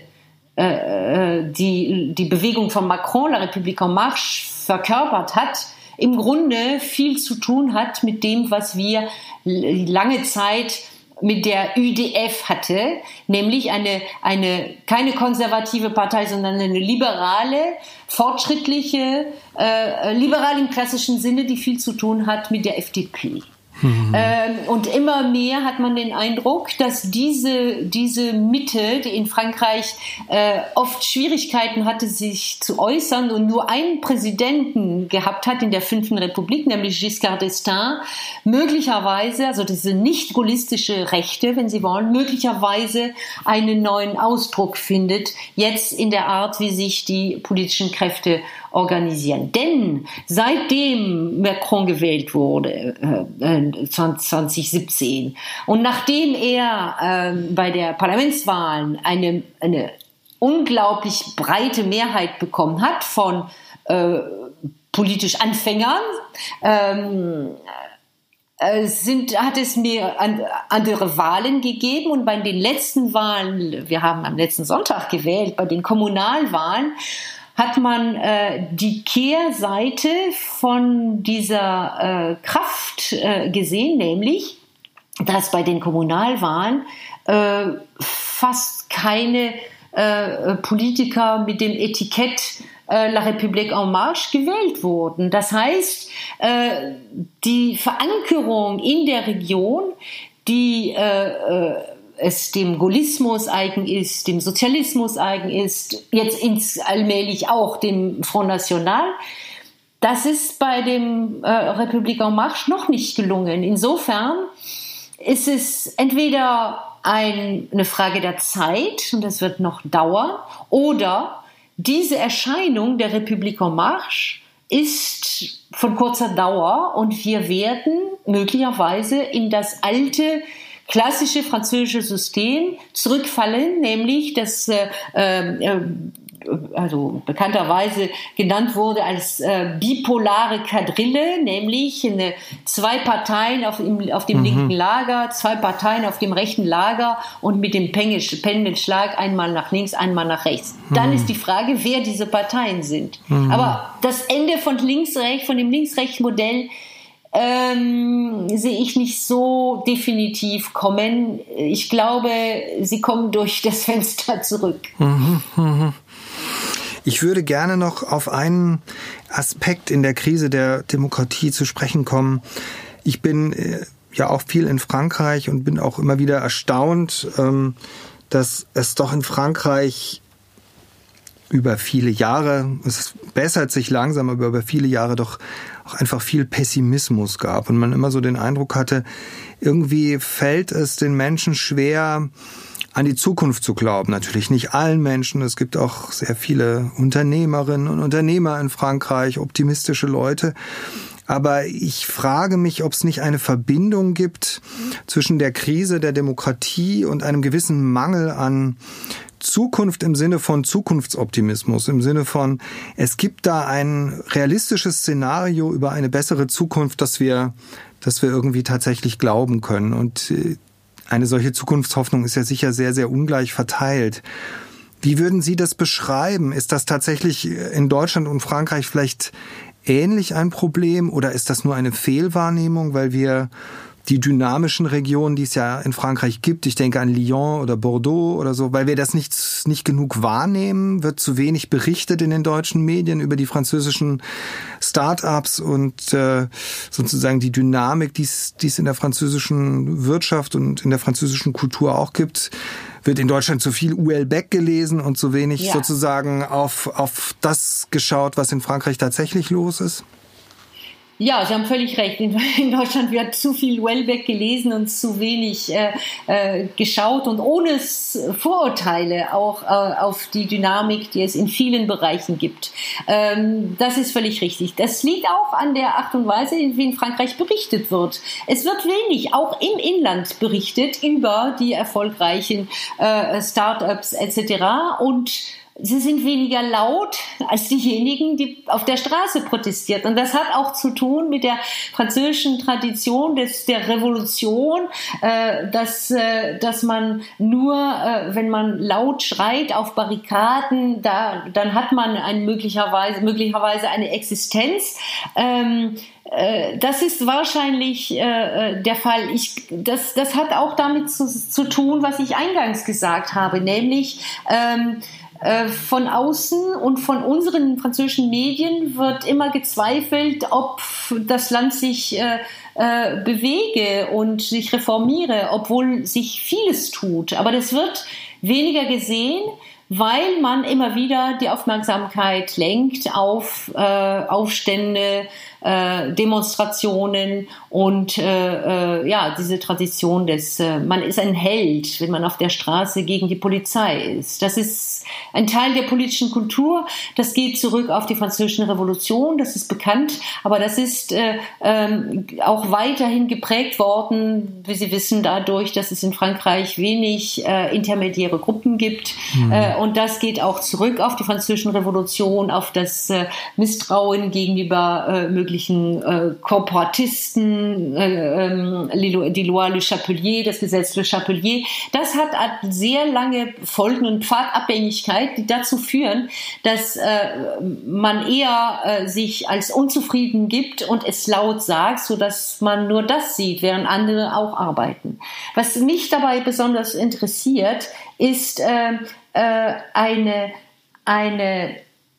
äh, äh, die die Bewegung von Macron, La République en Marche, verkörpert hat, im Grunde viel zu tun hat mit dem, was wir lange Zeit mit der UDF hatte, nämlich eine, eine keine konservative Partei, sondern eine liberale, fortschrittliche, äh, liberal im klassischen Sinne, die viel zu tun hat mit der FDP. Mhm. Ähm, und immer mehr hat man den Eindruck, dass diese, diese Mitte, die in Frankreich äh, oft Schwierigkeiten hatte, sich zu äußern und nur einen Präsidenten gehabt hat in der fünften Republik, nämlich Giscard d'Estaing, möglicherweise, also diese nicht gaullistische Rechte, wenn Sie wollen, möglicherweise einen neuen Ausdruck findet, jetzt in der Art, wie sich die politischen Kräfte organisieren. Denn seitdem Macron gewählt wurde, äh, 2017, äh, und nachdem er äh, bei der Parlamentswahlen eine, eine unglaublich breite Mehrheit bekommen hat von äh, politisch Anfängern, ähm, äh, sind, hat es mir andere Wahlen gegeben und bei den letzten Wahlen, wir haben am letzten Sonntag gewählt, bei den Kommunalwahlen, hat man äh, die Kehrseite von dieser äh, Kraft äh, gesehen, nämlich, dass bei den Kommunalwahlen äh, fast keine äh, Politiker mit dem Etikett äh, La République en Marche gewählt wurden. Das heißt, äh, die Verankerung in der Region, die äh, äh es dem Gaullismus eigen ist, dem Sozialismus eigen ist, jetzt ins allmählich auch dem Front National. Das ist bei dem äh, Republik en Marche noch nicht gelungen. Insofern ist es entweder ein, eine Frage der Zeit, und das wird noch dauern, oder diese Erscheinung der Republik en Marche ist von kurzer Dauer und wir werden möglicherweise in das alte klassische französische System zurückfallen, nämlich das äh, äh, also bekannterweise genannt wurde als äh, bipolare Kadrille, nämlich eine, zwei Parteien auf, im, auf dem mhm. linken Lager, zwei Parteien auf dem rechten Lager und mit dem Pendelschlag einmal nach links, einmal nach rechts. Mhm. Dann ist die Frage, wer diese Parteien sind. Mhm. Aber das Ende von links-rechts, von dem links-rechts-Modell ähm, sehe ich nicht so definitiv kommen. Ich glaube, sie kommen durch das Fenster zurück. Mhm, mhm. Ich würde gerne noch auf einen Aspekt in der Krise der Demokratie zu sprechen kommen. Ich bin äh, ja auch viel in Frankreich und bin auch immer wieder erstaunt, ähm, dass es doch in Frankreich über viele Jahre, es bessert sich langsam, aber über viele Jahre doch auch einfach viel Pessimismus gab und man immer so den Eindruck hatte, irgendwie fällt es den Menschen schwer, an die Zukunft zu glauben. Natürlich nicht allen Menschen. Es gibt auch sehr viele Unternehmerinnen und Unternehmer in Frankreich, optimistische Leute. Aber ich frage mich, ob es nicht eine Verbindung gibt zwischen der Krise der Demokratie und einem gewissen Mangel an Zukunft im Sinne von Zukunftsoptimismus, im Sinne von, es gibt da ein realistisches Szenario über eine bessere Zukunft, dass wir, dass wir irgendwie tatsächlich glauben können. Und äh, eine solche Zukunftshoffnung ist ja sicher sehr, sehr ungleich verteilt. Wie würden Sie das beschreiben? Ist das tatsächlich in Deutschland und Frankreich vielleicht ähnlich ein Problem oder ist das nur eine Fehlwahrnehmung, weil wir die dynamischen Regionen, die es ja in Frankreich gibt. Ich denke an Lyon oder Bordeaux oder so, weil wir das nicht, nicht genug wahrnehmen, wird zu wenig berichtet in den deutschen Medien über die französischen Start-ups und äh, sozusagen die Dynamik, die es in der französischen Wirtschaft und in der französischen Kultur auch gibt. wird in Deutschland zu viel UL Beck gelesen und zu wenig ja. sozusagen auf, auf das geschaut, was in Frankreich tatsächlich los ist? Ja, Sie haben völlig recht. In, Deutschland wird zu viel Wellbeck gelesen und zu wenig äh, äh, geschaut und ohne Vorurteile auch äh, auf die Dynamik, die es in vielen Bereichen gibt. Ähm, das ist völlig richtig. Das liegt auch an der Art und Weise, wie in Frankreich berichtet wird. Es wird wenig, auch im Inland berichtet über die erfolgreichen äh, Start-ups etc. und sie sind weniger laut als diejenigen, die auf der Straße protestiert. Und das hat auch zu tun mit der französischen Tradition des, der Revolution, äh, dass, äh, dass man nur, äh, wenn man laut schreit auf Barrikaden, da, dann hat man ein möglicherweise, möglicherweise eine Existenz. Ähm, äh, das ist wahrscheinlich äh, äh, der Fall. Ich, das, das hat auch damit zu, zu tun, was ich eingangs gesagt habe, nämlich ähm, äh, von außen und von unseren französischen Medien wird immer gezweifelt, ob das Land sich äh, äh, bewege und sich reformiere, obwohl sich vieles tut. Aber das wird weniger gesehen, weil man immer wieder die Aufmerksamkeit lenkt auf äh, Aufstände, äh, Demonstrationen und äh, äh, ja, diese Tradition des, äh, man ist ein Held, wenn man auf der Straße gegen die Polizei ist. Das ist ein Teil der politischen Kultur. Das geht zurück auf die französische Revolution, das ist bekannt, aber das ist äh, ähm, auch weiterhin geprägt worden, wie Sie wissen, dadurch, dass es in Frankreich wenig intermediäre Gruppen gibt. Mhm. Und das geht auch zurück auf die französische Revolution, auf das Misstrauen gegenüber äh, möglichen äh, Korporatisten, äh, äh, die Loi Le Chapelier, das Gesetz Le Chapelier. Das hat sehr lange Folgen und Pfadabhängigkeit, die dazu führen, dass äh, man eher äh, sich als unzufrieden gibt und es laut sagt, so dass man nur das sieht, während andere auch arbeiten. Was mich dabei besonders interessiert, ist äh, äh, eine eine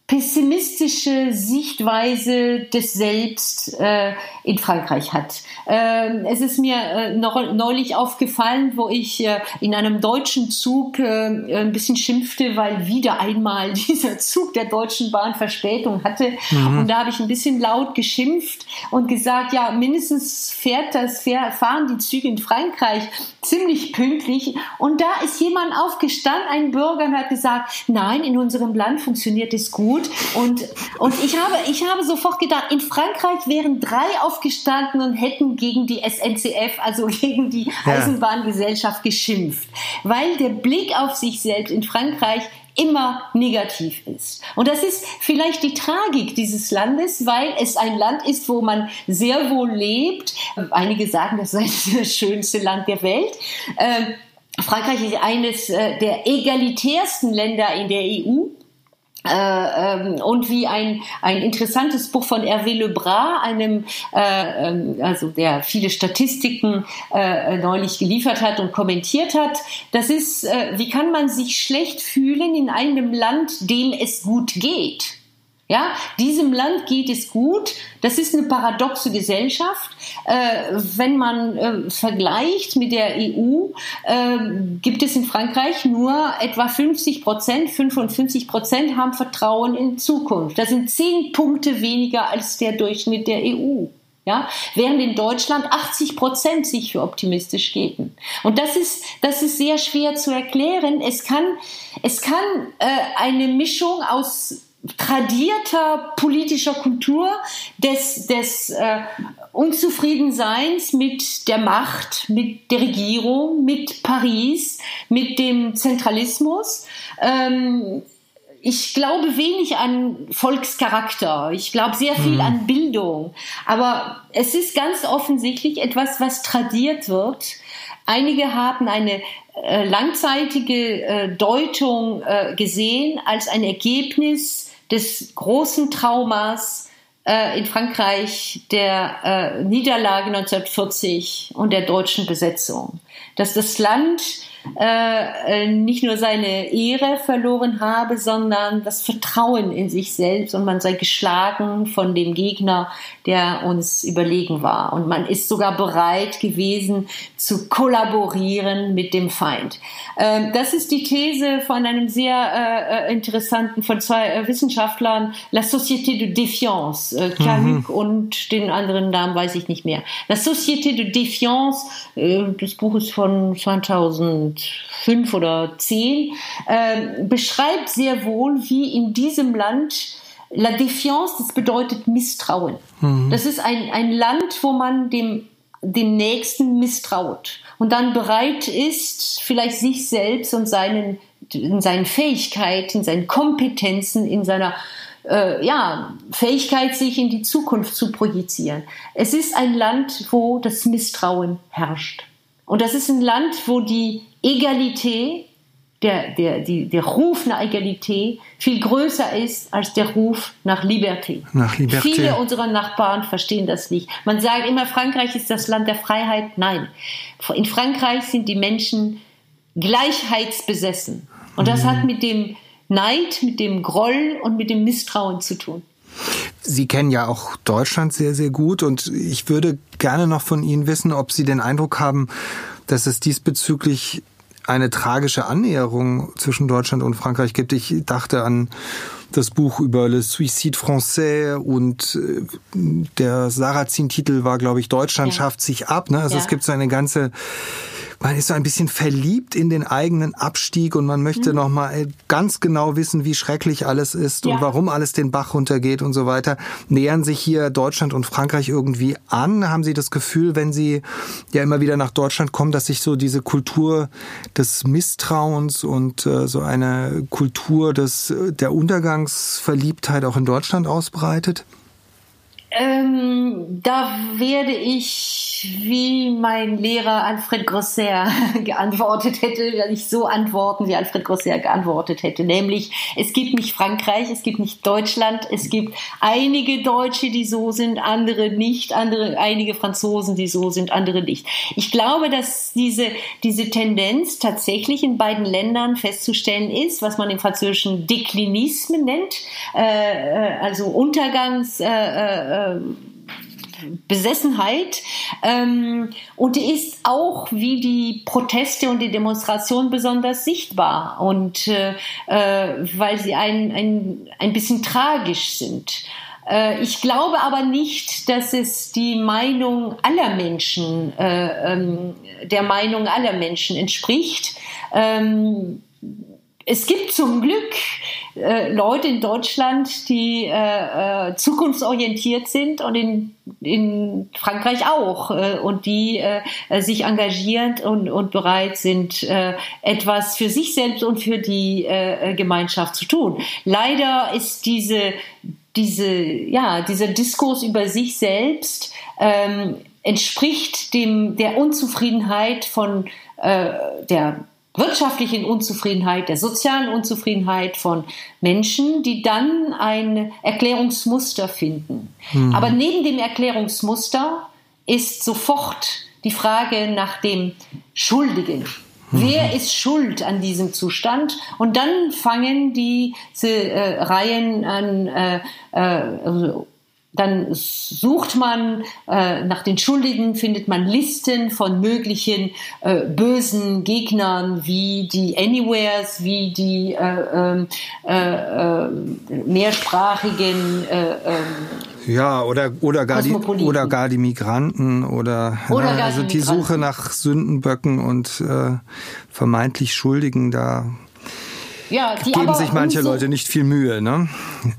pessimistische Sichtweise des Selbst äh, in Frankreich hat. Ähm, es ist mir äh, neulich aufgefallen, wo ich äh, in einem deutschen Zug äh, ein bisschen schimpfte, weil wieder einmal dieser Zug der Deutschen Bahn Verspätung hatte. Mhm. Und da habe ich ein bisschen laut geschimpft und gesagt, ja, mindestens fährt das, fahren die Züge in Frankreich ziemlich pünktlich. Und da ist jemand aufgestanden, ein Bürger, und hat gesagt, nein, in unserem Land funktioniert es gut gut. Und, und ich, habe, ich habe sofort gedacht, in Frankreich wären drei aufgestanden und hätten gegen die SNCF, also gegen die Eisenbahngesellschaft geschimpft. Weil der Blick auf sich selbst in Frankreich immer negativ ist. Und das ist vielleicht die Tragik dieses Landes, weil es ein Land ist, wo man sehr wohl lebt. Einige sagen, das sei das schönste Land der Welt. Ähm, Frankreich ist eines äh, der egalitärsten Länder in der EU. Äh, ähm, und wie ein, ein interessantes Buch von Hervé Lebras, einem, äh, ähm, also der viele Statistiken äh, neulich geliefert hat und kommentiert hat. Das ist, äh, wie kann man sich schlecht fühlen in einem Land, dem es gut geht? Ja, diesem Land geht es gut. Das ist eine paradoxe Gesellschaft. Äh, wenn man äh, vergleicht mit der EU, äh, gibt es in Frankreich nur etwa 50 Prozent, 55 Prozent haben Vertrauen in Zukunft. Das sind zehn Punkte weniger als der Durchschnitt der EU. Ja, während in Deutschland 80 Prozent sich für optimistisch geben. Und das ist, das ist sehr schwer zu erklären. Es kann, es kann äh, eine Mischung aus tradierter politischer Kultur des, des äh, Unzufriedenseins mit der Macht, mit der Regierung, mit Paris, mit dem Zentralismus. Ähm, ich glaube wenig an Volkscharakter. Ich glaube sehr viel mhm. an Bildung. Aber es ist ganz offensichtlich etwas, was tradiert wird. Einige haben eine äh, langzeitige äh, Deutung äh, gesehen als ein Ergebnis des großen Traumas äh, in Frankreich der äh, Niederlage 1940 und der deutschen Besetzung. Dass das Land äh, nicht nur seine Ehre verloren habe, sondern das Vertrauen in sich selbst und man sei geschlagen von dem Gegner, der uns überlegen war. Und man ist sogar bereit gewesen zu kollaborieren mit dem Feind. Ähm, das ist die These von einem sehr äh, interessanten, von zwei äh, Wissenschaftlern, La Société de Défiance, äh, Cahuc mhm. und den anderen Namen weiß ich nicht mehr. La Société de Défiance, äh, das Buch ist von 2005 oder 10, äh, beschreibt sehr wohl, wie in diesem Land La Défiance, das bedeutet Misstrauen. Mhm. Das ist ein, ein Land, wo man dem, dem Nächsten misstraut und dann bereit ist, vielleicht sich selbst und seinen, in seinen Fähigkeiten, in seinen Kompetenzen, in seiner äh, ja, Fähigkeit, sich in die Zukunft zu projizieren. Es ist ein Land, wo das Misstrauen herrscht. Und das ist ein Land, wo die Egalität, der, der, die, der Ruf nach Egalität viel größer ist als der Ruf nach Liberté. Nach Liberté. Viele unserer Nachbarn verstehen das nicht. Man sagt immer, Frankreich ist das Land der Freiheit. Nein. In Frankreich sind die Menschen gleichheitsbesessen. Und das mhm. hat mit dem Neid, mit dem Groll und mit dem Misstrauen zu tun. Sie kennen ja auch Deutschland sehr, sehr gut und ich würde gerne noch von Ihnen wissen, ob Sie den Eindruck haben, dass es diesbezüglich eine tragische Annäherung zwischen Deutschland und Frankreich gibt. Ich dachte an das Buch über Le Suicide Français und äh, der Sarrazin-Titel war, glaube ich, Deutschland ja. schafft sich ab. Ne? Also ja. es gibt so eine ganze man ist so ein bisschen verliebt in den eigenen Abstieg und man möchte mhm. noch mal ganz genau wissen, wie schrecklich alles ist ja. und warum alles den Bach runtergeht und so weiter. Nähern sich hier Deutschland und Frankreich irgendwie an? Haben Sie das Gefühl, wenn Sie ja immer wieder nach Deutschland kommen, dass sich so diese Kultur des Misstrauens und äh, so eine Kultur des der Untergangsverliebtheit auch in Deutschland ausbreitet? Ähm, da werde ich, wie mein Lehrer Alfred Grosser geantwortet hätte, werde ich so antworten, wie Alfred Grosser geantwortet hätte. Nämlich, es gibt nicht Frankreich, es gibt nicht Deutschland, es gibt einige Deutsche, die so sind, andere nicht, andere, einige Franzosen, die so sind, andere nicht. Ich glaube, dass diese, diese Tendenz tatsächlich in beiden Ländern festzustellen ist, was man im Französischen Deklinisme nennt, äh, äh also Untergangs, äh, Besessenheit ähm, und die ist auch wie die Proteste und die Demonstrationen besonders sichtbar und äh, äh, weil sie ein, ein, ein bisschen tragisch sind. Äh, ich glaube aber nicht, dass es die Meinung aller Menschen, äh, ähm, der Meinung aller Menschen entspricht. Ähm, es gibt zum Glück äh, Leute in Deutschland, die äh, äh, zukunftsorientiert sind und in, in Frankreich auch äh, und die äh, sich engagieren und, und bereit sind, etwas für sich selbst und für die Gemeinschaft zu tun. Leider ist diese, diese, ja, dieser Diskurs über sich selbst ähm, entspricht dem, der Unzufriedenheit von der wirtschaftlichen Unzufriedenheit, der sozialen Unzufriedenheit von Menschen, die dann ein Erklärungsmuster finden. Hm. Aber neben dem Erklärungsmuster ist sofort die Frage nach dem Schuldigen. Hm. Wer ist schuld an diesem Zustand? Und dann fangen diese äh, Reihen an, äh, äh, dann sucht man äh, nach den Schuldigen, findet man Listen von möglichen äh, bösen Gegnern wie die Anywheres, wie die äh, ähm, äh, äh, mehrsprachigen äh, ähm, ja, oder, oder, gar die, oder gar die Migranten oder, oder na, also die, die Suche nach Sündenböcken und äh, vermeintlich Schuldigen da ja, die geben sich manche umso, Leute nicht viel Mühe, ne?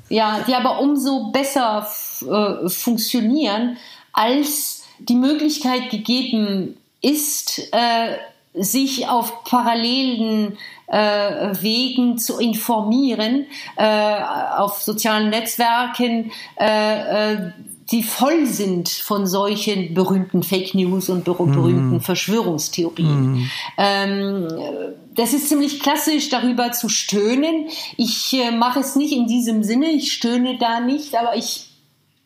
Ja, die aber umso besser äh, funktionieren, als die Möglichkeit gegeben ist, äh, sich auf parallelen äh, Wegen zu informieren, äh, auf sozialen Netzwerken, äh, äh die voll sind von solchen berühmten Fake News und berühmten mm. Verschwörungstheorien. Mm. Ähm, das ist ziemlich klassisch, darüber zu stöhnen. Ich äh, mache es nicht in diesem Sinne, ich stöhne da nicht, aber ich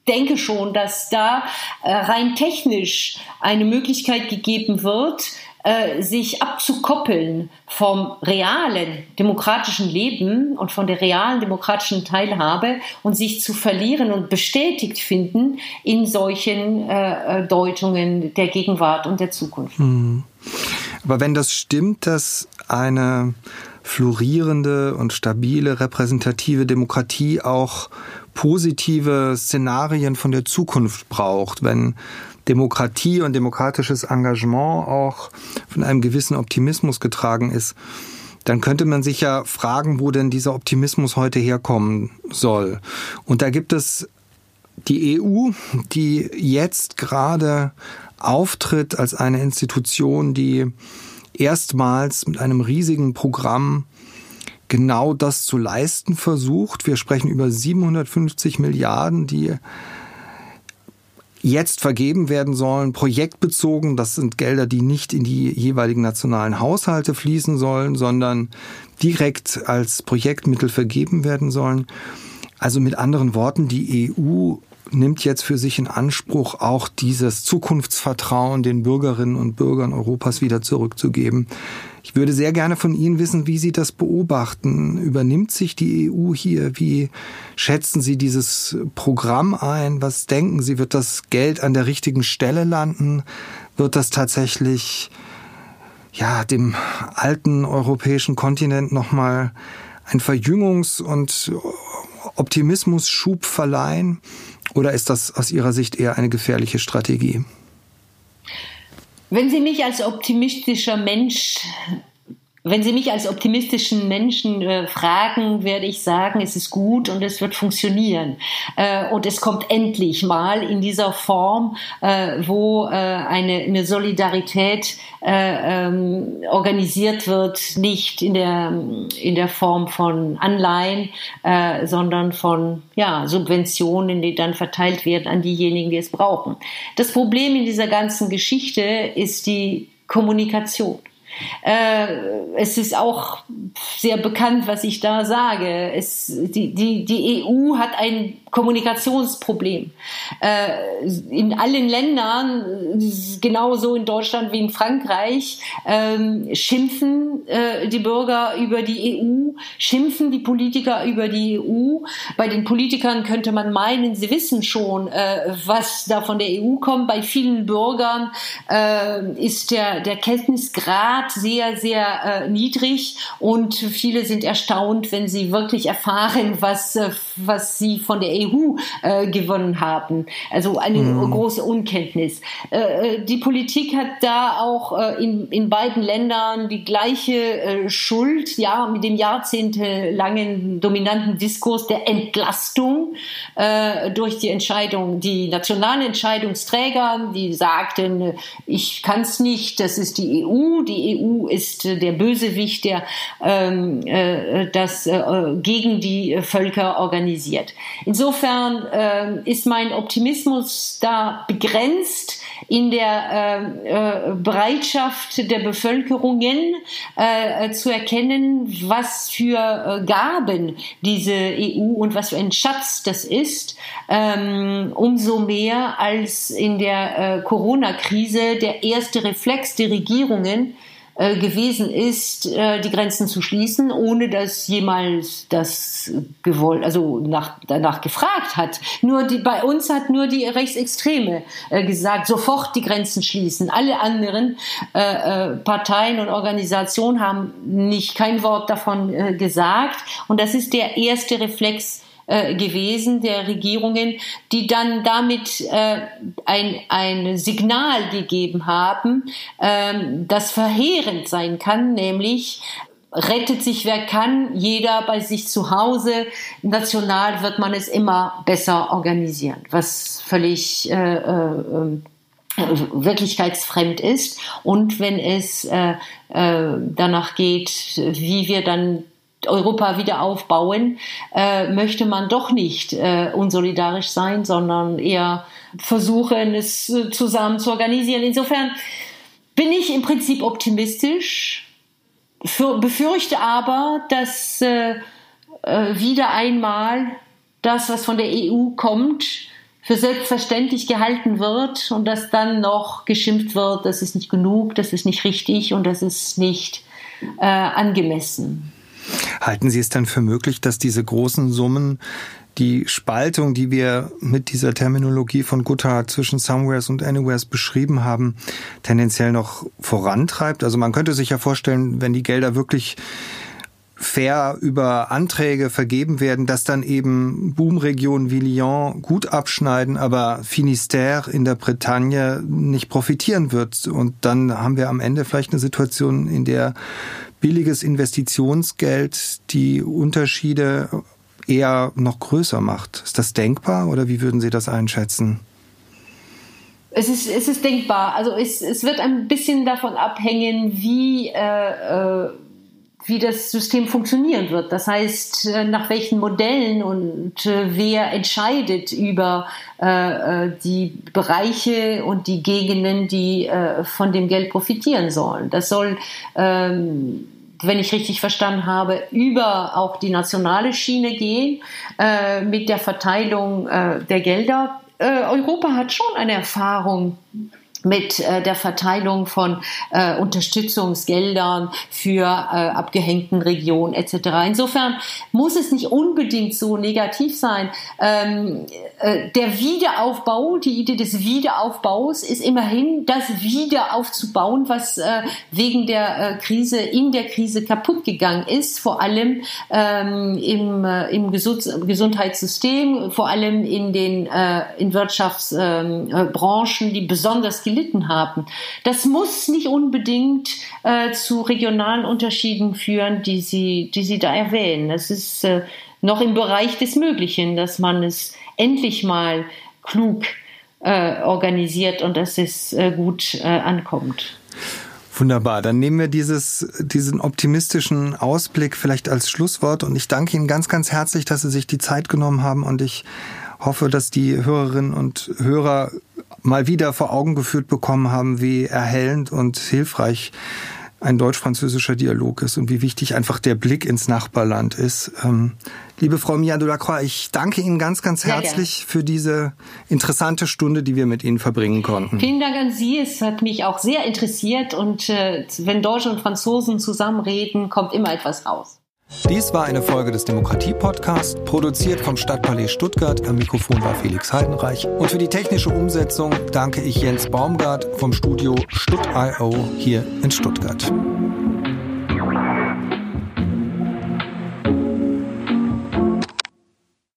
denke schon, dass da äh, rein technisch eine Möglichkeit gegeben wird, äh, sich abzukoppeln vom realen demokratischen Leben und von der realen demokratischen Teilhabe und sich zu verlieren und bestätigt finden in solchen äh, äh Deutungen der Gegenwart und der Zukunft. Hm. Aber wenn das stimmt, dass eine florierende und stabile repräsentative Demokratie auch positive Szenarien von der Zukunft braucht, wenn Demokratie und demokratisches Engagement auch von einem gewissen Optimismus getragen ist, dann könnte man sich ja fragen, wo denn dieser Optimismus heute herkommen soll. Und da gibt es die EU, die jetzt gerade auftritt als eine Institution, die erstmals mit einem riesigen Programm genau das zu leisten versucht. Wir sprechen über 750 Milliarden, die jetzt vergeben werden sollen, projektbezogen. Das sind Gelder, die nicht in die jeweiligen nationalen Haushalte fließen sollen, sondern direkt als Projektmittel vergeben werden sollen. Also mit anderen Worten, die EU nimmt jetzt für sich in Anspruch, auch dieses Zukunftsvertrauen den Bürgerinnen und Bürgern Europas wieder zurückzugeben. Ich würde sehr gerne von Ihnen wissen, wie Sie das beobachten. Übernimmt sich die EU hier? Wie schätzen Sie dieses Programm ein? Was denken Sie? Wird das Geld an der richtigen Stelle landen? Wird das tatsächlich ja, dem alten europäischen Kontinent nochmal ein Verjüngungs- und Optimismusschub verleihen? Oder ist das aus Ihrer Sicht eher eine gefährliche Strategie? Wenn Sie mich als optimistischer Mensch wenn Sie mich als optimistischen Menschen äh, fragen, werde ich sagen, es ist gut und es wird funktionieren. Äh, und es kommt endlich mal in dieser Form, äh, wo äh, eine, eine, Solidarität äh, ähm, organisiert wird, nicht in der, in der Form von Anleihen, äh, sondern von ja, Subventionen, die dann verteilt werden an diejenigen, die es brauchen. Das Problem in dieser ganzen Geschichte ist die Kommunikation. Äh, es ist auch sehr bekannt, was ich da sage. Es, die, die, die EU hat ein Kommunikationsproblem. Äh, in allen Ländern, genauso in Deutschland wie in Frankreich, äh, schimpfen äh, die Bürger über die EU, schimpfen die Politiker über die EU. Bei den Politikern könnte man meinen, sie wissen schon, äh, was da von der EU kommt. Bei vielen Bürgern äh, ist der, der Kenntnisgrad sehr, sehr äh, niedrig und viele sind erstaunt, wenn sie wirklich erfahren, was, was sie von der EU äh, gewonnen haben. Also eine mhm. große Unkenntnis. Äh, äh, die Politik hat da auch äh, in, in beiden Ländern die gleiche äh, Schuld, ja, mit dem jahrzehntelangen dominanten Diskurs der Entlastung äh, durch die Entscheidung, die nationalen Entscheidungsträger, die sagten, ich kann es nicht, das ist die EU, die EU ist der Bösewicht, der ähm, äh, das gegen die Völker organisiert. Insofern insofern äh, ist mein Optimismus da begrenzt in der äh, äh, Bereitschaft der Bevölkerungen äh, zu erkennen, was für äh, Gaben diese EU und was für ein Schatz das ist, ähm, umso mehr als in der äh, Corona-Krise der erste Reflex der Regierungen äh, gewesen ist, äh, die Grenzen zu schließen, ohne dass jemals das gewollt, also nach, danach gefragt hat. Nur die, bei uns hat nur die Rechtsextreme äh, gesagt, sofort die Grenzen schließen. Alle anderen äh, Parteien und Organisationen haben nicht kein Wort davon äh, gesagt. Und das ist der erste Reflex äh, gewesen der Regierungen, die dann damit äh, ein, ein Signal gegeben haben, äh, das verheerend sein kann, nämlich rettet sich wer kann, jeder bei sich zu Hause. National wird man es immer besser organisieren, was völlig äh, äh, wirklichkeitsfremd ist. Und wenn es äh, äh, danach geht, wie wir dann Europa wieder aufbauen, äh, möchte man doch nicht äh, unsolidarisch sein, sondern eher versuchen, es äh, zusammen zu organisieren. Insofern bin ich im Prinzip optimistisch, für, befürchte aber, dass äh, äh, wieder einmal das, was von der EU kommt, für selbstverständlich gehalten wird und dass dann noch geschimpft wird, das ist nicht genug, das ist nicht richtig und das ist nicht angemessen. Halten Sie es dann für möglich, dass diese großen Summen die Spaltung, die wir mit dieser Terminologie von Goodhart zwischen Somewheres und Anywheres beschrieben haben, tendenziell noch vorantreibt? Also man könnte sich ja vorstellen, wenn die Gelder wirklich fair über Anträge vergeben werden, dass dann eben Boomregionen wie Lyon gut abschneiden, aber Finistère in der Bretagne nicht profitieren wird. Und dann haben wir am Ende vielleicht eine Situation, in der billiges Investitionsgeld die Unterschiede eher noch größer macht. Ist das denkbar oder wie würden Sie das einschätzen? Es ist, es ist denkbar. Also es, es wird ein bisschen davon abhängen, wie, äh, äh, wie das System funktionieren wird. Das heißt, äh, nach welchen Modellen und äh, wer entscheidet über äh, die Bereiche und die Gegenden, die von dem Geld profitieren sollen. Das soll ähm, wenn ich richtig verstanden habe, über auch die nationale Schiene gehen mit der Verteilung der Gelder. Europa hat schon eine Erfahrung mit äh, der Verteilung von äh, Unterstützungsgeldern für äh, abgehängten Regionen etc. Insofern muss es nicht unbedingt so negativ sein. Ähm, äh, der Wiederaufbau, die Idee des Wiederaufbaus ist immerhin das Wiederaufzubauen, was äh, wegen der äh, Krise in der Krise kaputt gegangen ist, vor allem ähm, im, äh, im Gesund Gesundheitssystem, vor allem in den äh, in Wirtschaftsbranchen, ähm, äh, die besonders gelitten haben. Das muss nicht unbedingt äh, zu regionalen Unterschieden führen, die Sie, die Sie da erwähnen. Das ist äh, noch im Bereich des Möglichen, dass man es endlich mal klug äh, organisiert und dass es äh, gut äh, ankommt. Wunderbar, dann nehmen wir dieses, diesen optimistischen Ausblick vielleicht als Schlusswort und ich danke Ihnen ganz, ganz herzlich, dass Sie sich die Zeit genommen haben und ich hoffe, dass die Hörerinnen und Hörer mal wieder vor Augen geführt bekommen haben, wie erhellend und hilfreich ein deutsch-französischer Dialog ist und wie wichtig einfach der Blick ins Nachbarland ist. Ähm, liebe Frau Mia de Lacroix, ich danke Ihnen ganz, ganz herzlich für diese interessante Stunde, die wir mit Ihnen verbringen konnten. Vielen Dank an Sie. Es hat mich auch sehr interessiert und äh, wenn Deutsche und Franzosen zusammenreden, kommt immer etwas raus. Dies war eine Folge des Demokratie-Podcasts, produziert vom Stadtpalais Stuttgart. Am Mikrofon war Felix Heidenreich. Und für die technische Umsetzung danke ich Jens Baumgart vom Studio Stutt.io hier in Stuttgart.